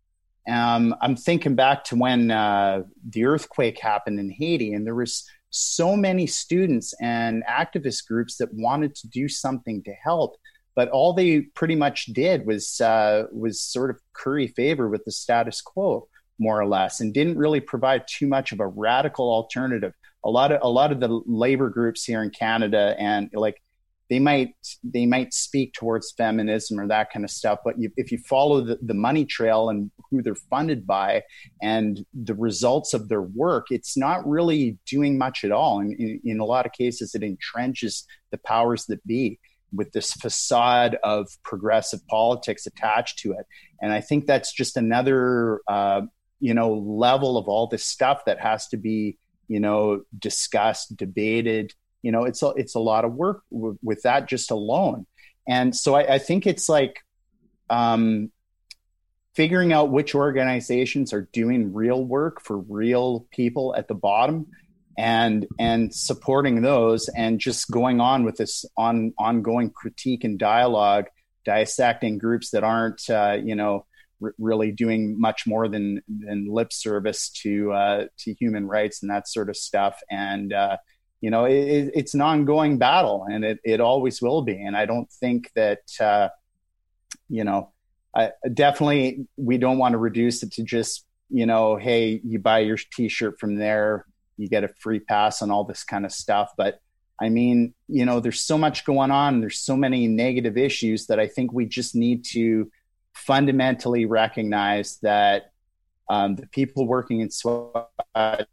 Um, i'm thinking back to when uh, the earthquake happened in haiti and there was so many students and activist groups that wanted to do something to help but all they pretty much did was uh, was sort of curry favor with the status quo more or less and didn't really provide too much of a radical alternative a lot of a lot of the labor groups here in Canada and like they might they might speak towards feminism or that kind of stuff but you, if you follow the, the money trail and who they're funded by and the results of their work it's not really doing much at all. And in, in a lot of cases it entrenches the powers that be with this facade of progressive politics attached to it. And i think that's just another uh, you know level of all this stuff that has to be you know, discussed, debated. You know, it's a, it's a lot of work w- with that just alone. And so I, I think it's like um, figuring out which organizations are doing real work for real people at the bottom and and supporting those and just going on with this on ongoing critique and dialogue dissecting groups that aren't uh, you know r- really doing much more than than lip service to uh, to human rights and that sort of stuff. And uh, you know, it, it's an ongoing battle, and it it always will be. And I don't think that uh, you know, I, definitely we don't want to reduce it to just you know, hey, you buy your T-shirt from there, you get a free pass and all this kind of stuff, but I mean, you know, there's so much going on. There's so many negative issues that I think we just need to fundamentally recognize that um, the people working in sweatshops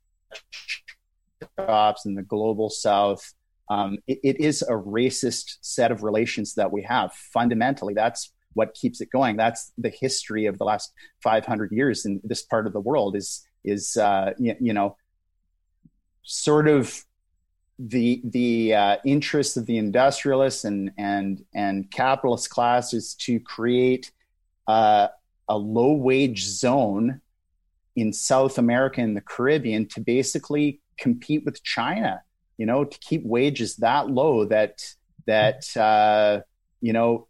in the global south, um, it, it is a racist set of relations that we have. Fundamentally, that's what keeps it going. That's the history of the last 500 years in this part of the world is is uh, you, you know sort of the the uh, interest of the industrialists and and and capitalist classes to create uh, a low wage zone in South America and the Caribbean to basically compete with China. You know, to keep wages that low that that uh, you know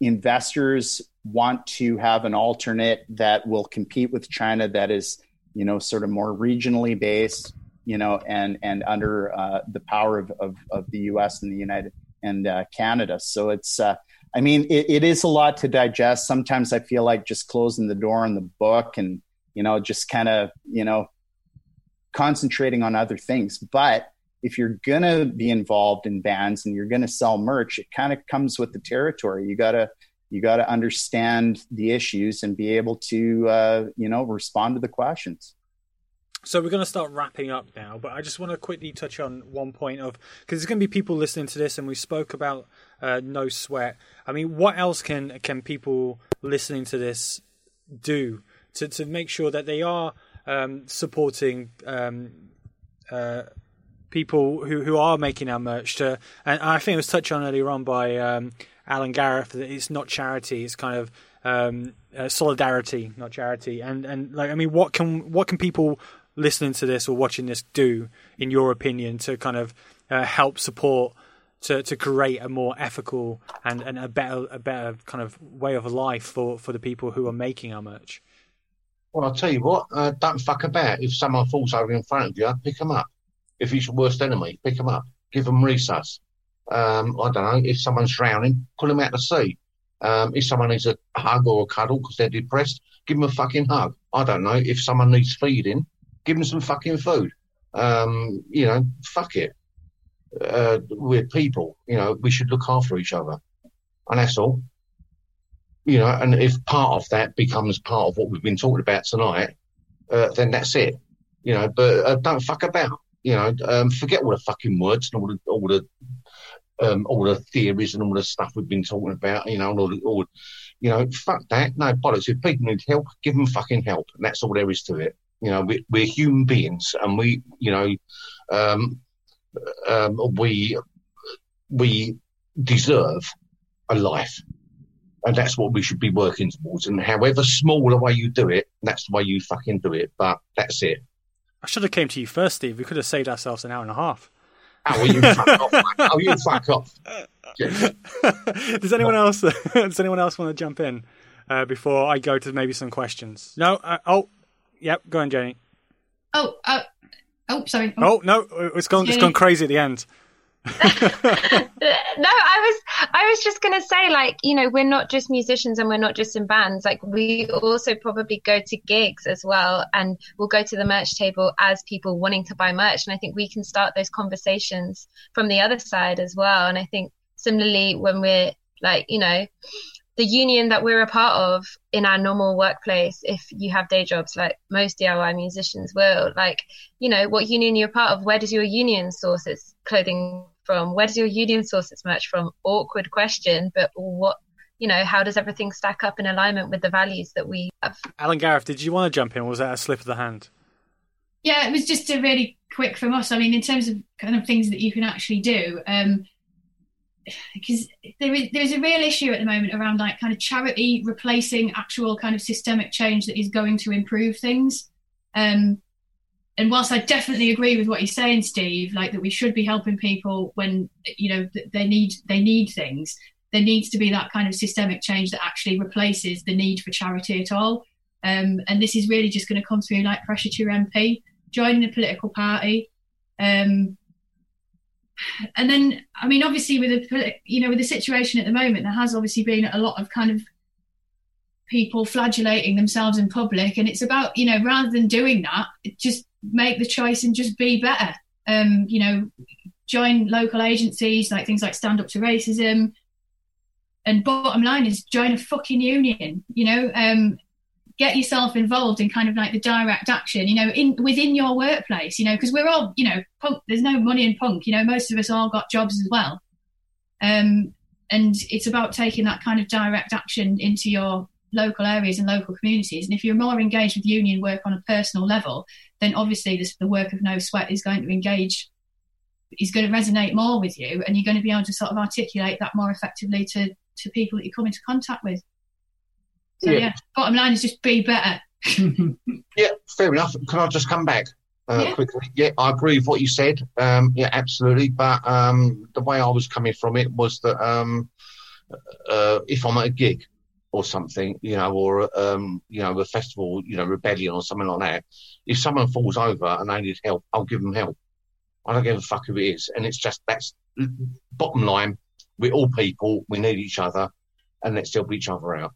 investors want to have an alternate that will compete with China that is you know sort of more regionally based you know, and and under uh, the power of, of, of the U.S. and the United and uh, Canada. So it's, uh, I mean, it, it is a lot to digest. Sometimes I feel like just closing the door on the book and you know just kind of you know concentrating on other things. But if you're gonna be involved in bands and you're gonna sell merch, it kind of comes with the territory. You gotta you got to understand the issues and be able to uh, you know respond to the questions
so we're going to start wrapping up now, but I just want to quickly touch on one point of because there's going to be people listening to this, and we spoke about uh, no sweat. I mean, what else can can people listening to this do to to make sure that they are um, supporting um, uh, people who who are making our merch? To and I think it was touched on earlier on by um, Al and Gareth that it's not charity; it's kind of um, uh, solidarity, not charity. And and like I mean, what can what can people listening to this or watching this do, in your opinion, to kind of uh, help support to, to create a more ethical and, and a better a better kind of way of life for, for the people who are making our merch?
Well, I'll tell you what, uh, don't fuck about. If someone falls over in front of you, pick them up. If it's your worst enemy, pick them up. Give them resus. Um, I don't know. If someone's drowning, pull them out to sea. Um, if someone needs a hug or a cuddle because they're depressed, give them a fucking hug. I don't know. If someone needs feeding, give them some fucking food. Um, you know, fuck it. Uh, we're people. You know, we should look after each other, and that's all. You know, and if part of that becomes part of what we've been talking about tonight, uh, then that's it. You know, but uh, don't fuck about. You know, um, forget all the fucking words and all the all the um, all the theories and all the stuff we've been talking about. You know, and all the, all you know, fuck that. No bollocks. If people need help, give them fucking help, and that's all there is to it. You know, we, we're human beings, and we, you know, um, um, we we deserve a life, and that's what we should be working towards. And however small the way you do it, that's the way you fucking do it. But that's it.
I should have came to you first, Steve. We could have saved ourselves an hour and a half.
Oh, you fuck off! Oh, you fuck off!
does anyone else? does anyone else want to jump in uh, before I go to maybe some questions? No. Uh, oh, Yep, go on, Jenny.
Oh, uh, oh, sorry.
Oh. oh, no, it's gone. It's gone crazy at the end.
no, I was I was just gonna say, like, you know, we're not just musicians and we're not just in bands. Like, we also probably go to gigs as well, and we'll go to the merch table as people wanting to buy merch. And I think we can start those conversations from the other side as well. And I think similarly, when we're like, you know, the union that we're a part of in our normal workplace, if you have day jobs like most DIY musicians will, like, you know, what union you're part of, where does your union source its clothing from? Where does your union source its merch from? Awkward question, but what, you know, how does everything stack up in alignment with the values that we have?
Al and Gareth, did you want to jump in? was that a slip of the hand?
Yeah, it was just a really quick from us. I mean, in terms of kind of things that you can actually do, um, because there is there's a real issue at the moment around like kind of charity replacing actual kind of systemic change that is going to improve things. Um, and whilst I definitely agree with what you're saying, Steve, like that we should be helping people when you know they need they need things. There needs to be that kind of systemic change that actually replaces the need for charity at all. Um, and this is really just going to come through like pressure to your MP, joining a political party, um, and then I mean, obviously, with the you know with the situation at the moment, there has obviously been a lot of kind of people flagellating themselves in public, and it's about you know rather than doing that, just make the choice and just be better. Um, you know, join local agencies like things like Stand Up to Racism. And bottom line is join a fucking union. You know, um, get yourself involved in kind of like the direct action, you know, in within your workplace, you know, because we're all, you know, punk, there's no money in punk, you know, most of us all got jobs as well. Um, and it's about taking that kind of direct action into your local areas and local communities. And if you're more engaged with union work on a personal level, then obviously this, the work of No Sweat is going to engage, is going to resonate more with you, and you're going to be able to sort of articulate that more effectively to to people that you come into contact with. So
Yeah.
yeah, bottom line is just be better.
Yeah, fair enough. Can I just come back uh,
Yeah.
quickly? Yeah, I agree with what you said. Um, yeah, absolutely. But um, the way I was coming from it was that um, uh, if I'm at a gig or something, you know, or um, you know, a festival, you know, rebellion or something like that, if someone falls over and they need help, I'll give them help. I don't give a fuck who it is, and it's just that's bottom line. We're all people. We need each other, and let's help each other out.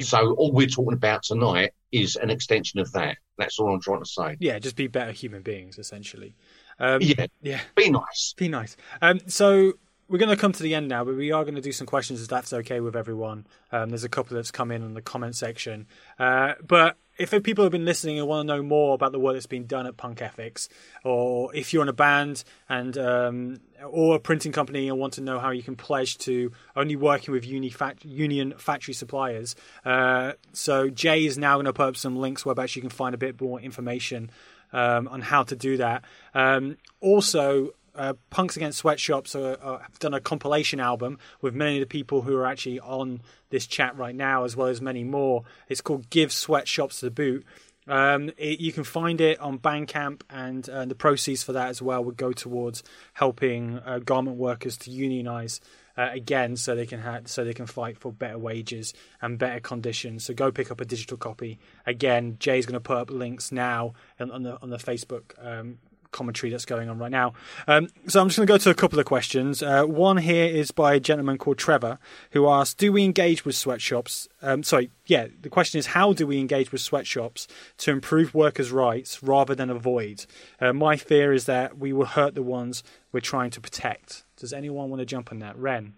So all we're talking about tonight is an extension of that. That's all I'm trying to say.
Yeah, just be better human beings, essentially. Um,
Yeah.
yeah.
Be nice.
Be nice. Um, so we're going to come to the end now, but we are going to do some questions if that's okay with everyone. Um, there's a couple that's come in on the comment section. Uh, but if people have been listening and want to know more about the work that's been done at Punk Ethics, or if you're in a band and um, or a printing company and want to know how you can pledge to only working with fact- union factory suppliers, uh, so Jay is now going to put up some links whereabouts you can find a bit more information um, on how to do that. Um, also, uh, Punks Against Sweatshops are, are, have done a compilation album with many of the people who are actually on this chat right now, as well as many more. It's called Give Sweatshops the Boot. Um, it, you can find it on Bandcamp, and uh, the proceeds for that as well would go towards helping uh, garment workers to unionize uh, again, so they can ha- so they can fight for better wages and better conditions. So go pick up a digital copy. Again, Jay's going to put up links now on, on the on the Facebook um, commentary that's going on right now. Um, so I'm just going to go to a couple of questions. Uh, one here is by a gentleman called Trevor, who asks, "Do we engage with sweatshops?" Um, sorry, yeah. The question is, how do we engage with sweatshops to improve workers' rights rather than avoid? Uh, my fear is that we will hurt the ones we're trying to protect. Does anyone want to jump on that, Ren?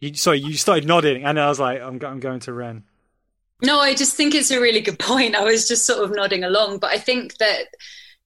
You, sorry, you started nodding, and I was like, "I'm, I'm going to Ren."
No, I just think it's a really good point. I was just sort of nodding along, but I think that,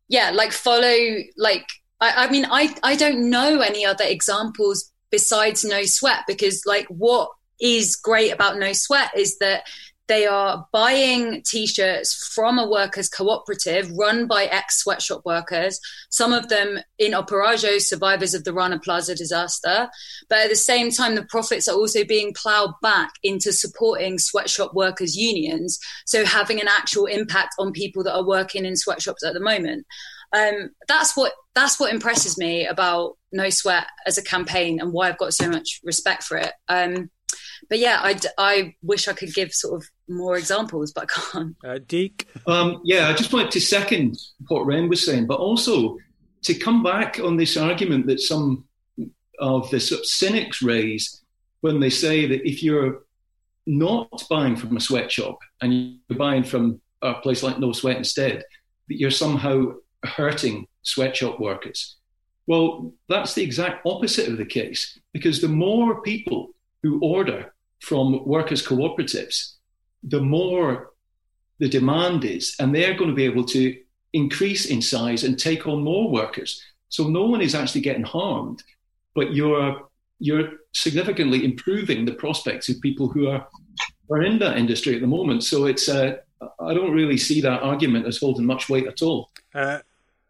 yeah, like follow, like, I, I mean, I, I don't know any other examples besides No Sweat because, like, what is great about No Sweat is that they are buying t-shirts from a workers cooperative run by ex sweatshop workers some of them in operajo survivors of the rana plaza disaster. But at the same time the profits are also being plowed back into supporting sweatshop workers unions so having an actual impact on people that are working in sweatshops at the moment. Um, that's what that's what impresses me about no sweat as a campaign and why i've got so much respect for it. Um, but yeah, I, I wish I could give sort of more examples, but I can't.
Uh, Deke?
Um, yeah, I just wanted to second what Ren was saying, but also to come back on this argument that some of the sort of cynics raise when they say that if you're not buying from a sweatshop and you're buying from a place like No Sweat instead, that you're somehow hurting sweatshop workers. Well, that's the exact opposite of the case because the more people who order from workers' cooperatives, the more the demand is, and they're going to be able to increase in size and take on more workers. So no one is actually getting harmed, but you're you're significantly improving the prospects of people who are are in that industry at the moment. So it's uh, I don't really see that argument as holding much weight at all.
Uh,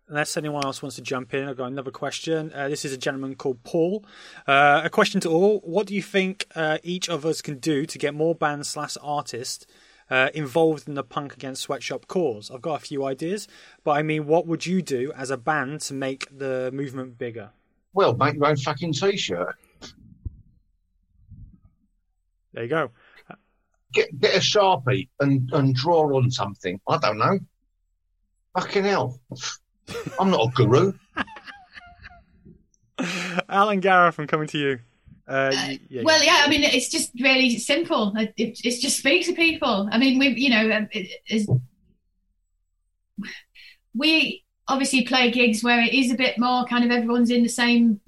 unless anyone else wants to jump in, I've got another question. Uh, this is a gentleman called Paul. Uh, a question to all: What do you think uh, each of us can do to get more bands slash artists uh, involved in the punk against sweatshop cause? I've got a few ideas, but I mean, what would you do as a band to make the movement bigger?
Well, make your own fucking t-shirt.
There you go.
Get get a sharpie and and draw on something. I don't know. Fucking hell. I'm not a guru.
Al and Gareth, I'm coming to you. Uh, y- yeah,
Well, yeah, I mean, it's just really simple. It, it- it's just speak to people. I mean, we, you know, um, it, it's, we obviously play gigs where it is a bit more kind of everyone's in the same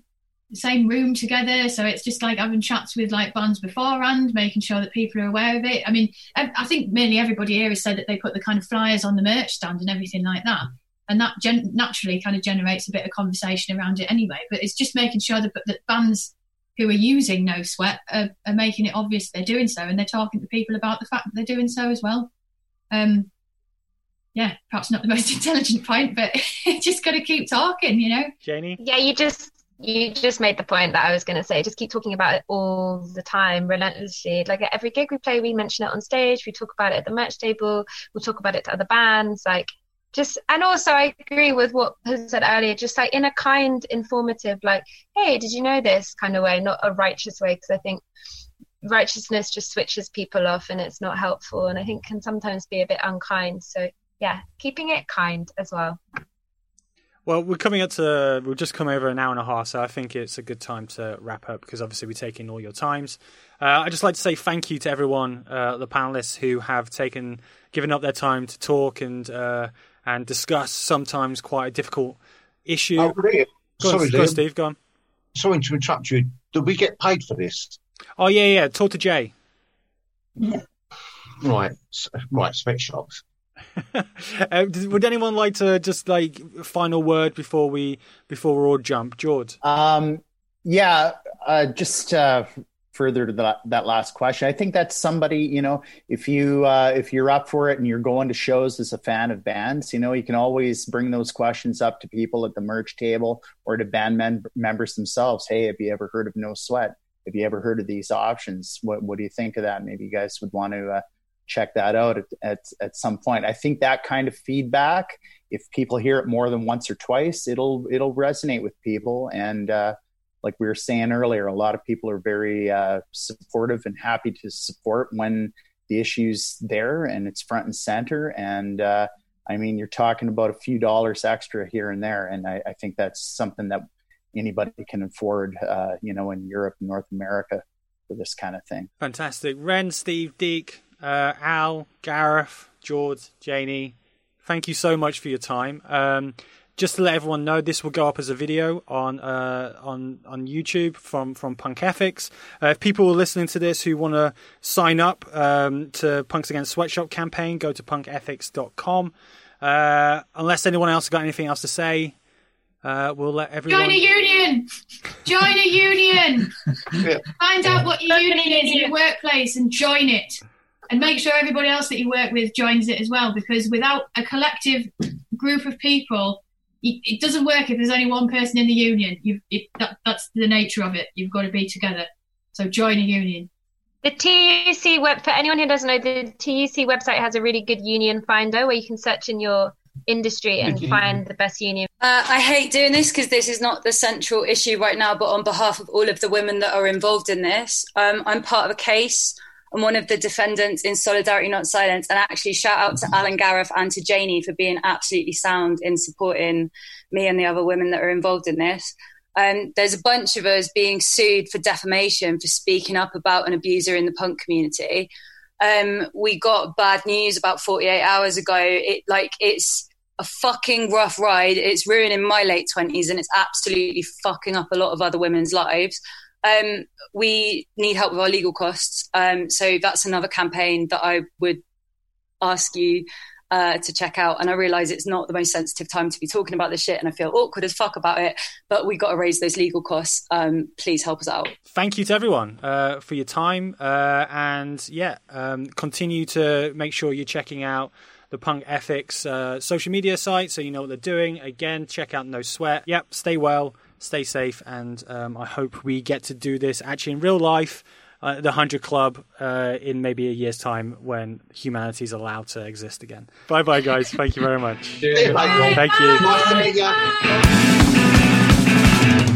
same room together. So it's just like having chats with like bands beforehand, making sure that people are aware of it. I mean, I, I think mainly everybody here has said that they put the kind of flyers on the merch stand and everything like that. And that gen- naturally kind of generates a bit of conversation around it anyway. But it's just making sure that, that bands who are using no sweat are, are making it obvious they're doing so, and they're talking to people about the fact that they're doing so as well. Um, yeah, perhaps not the most intelligent point, but just got to keep talking, you know.
Janie,
Yeah, you just you just made the point that I was going to say. Just keep talking about it all the time, relentlessly. Like at every gig we play, we mention it on stage. We talk about it at the merch table. We'll talk about it to other bands. Like just, and also I agree with what was said earlier. Just like in a kind, informative, like, hey, did you know this kind of way, not a righteous way, because I think righteousness just switches people off and it's not helpful, and I think can sometimes be a bit unkind. So yeah, keeping it kind as well.
Well, we're coming up to we've just come over an hour and a half, so I think it's a good time to wrap up because obviously we're taking all your times. Uh, I'd just like to say thank you to everyone, uh, the panelists who have taken given up their time to talk and uh, and discuss sometimes quite a difficult issue.
Oh, really?
Go on,
Sorry,
go on,
Liam.
Steve. Go on.
Sorry to interrupt you. Do we get paid for this?
Oh yeah, yeah. Talk to Jay.
Right, right. Spec shops.
uh, would anyone like to just like final word before we before we all jump, George?
Um, yeah, uh, just uh, further to that that last question, I think that's somebody you know, if you uh, if you're up for it and you're going to shows as a fan of bands, you know, you can always bring those questions up to people at the merch table or to band mem- members themselves. Hey, have you ever heard of No Sweat? Have you ever heard of these options? What what do you think of that? Maybe you guys would want to. Check that out at, at, at some point. I think that kind of feedback, if people hear it more than once or twice, it'll it'll resonate with people. And uh, like we were saying earlier, a lot of people are very uh, supportive and happy to support when the issue's there and it's front and center. And uh, I mean, you're talking about a few dollars extra here and there, and I, I think that's something that anybody can afford. Uh, you know, in Europe, North America, for this kind of thing.
Fantastic. Ren, Steve, Deke, uh, Al, Gareth, George, Janie, thank you so much for your time. Um, just to let everyone know, this will go up as a video on uh, on on YouTube from from Punk Ethics. Uh, if people are listening to this who want to sign up um, to Punks Against Sweatshop campaign, go to punkethics.com. Uh, unless anyone else has got anything else to say, uh, we'll let everyone.
Join a union. Join a union. Find out what your union is in your workplace and join it. And make sure everybody else that you work with joins it as well. Because without a collective group of people, it it doesn't work if there's only one person in the union. You've, it, that, that's the nature of it. You've got to be together. So join a union.
The TUC web for anyone who doesn't know, the TUC website has a really good union finder where you can search in your industry and find the best union.
Uh, I hate doing this because this is not the central issue right now, but on behalf of all of the women that are involved in this, um, I'm part of a case. I'm one of the defendants in Solidarity Not Silence. And actually, shout out to Al and Gareth and to Janie for being absolutely sound in supporting me and the other women that are involved in this. Um, there's a bunch of us being sued for defamation for speaking up about an abuser in the punk community. Um, we got bad news about 48 hours ago. It like it's a fucking rough ride. It's ruining my late 20s and it's absolutely fucking up a lot of other women's lives. Um, we need help with our legal costs. Um, so that's another campaign that I would ask you uh, to check out. And I realize it's not the most sensitive time to be talking about this shit and I feel awkward as fuck about it, but we got to raise those legal costs. Um, please help us out.
thank you to everyone uh, for your time uh, and yeah um, continue to make sure you're checking out the punk ethics uh, social media site so you know what they're doing again check out no sweat yep stay well stay safe and um, i hope we get to do this actually in real life uh, the 100 club uh, in maybe a year's time when humanity is allowed to exist again. Bye bye guys. Thank you very much. Thank you.
To meet you.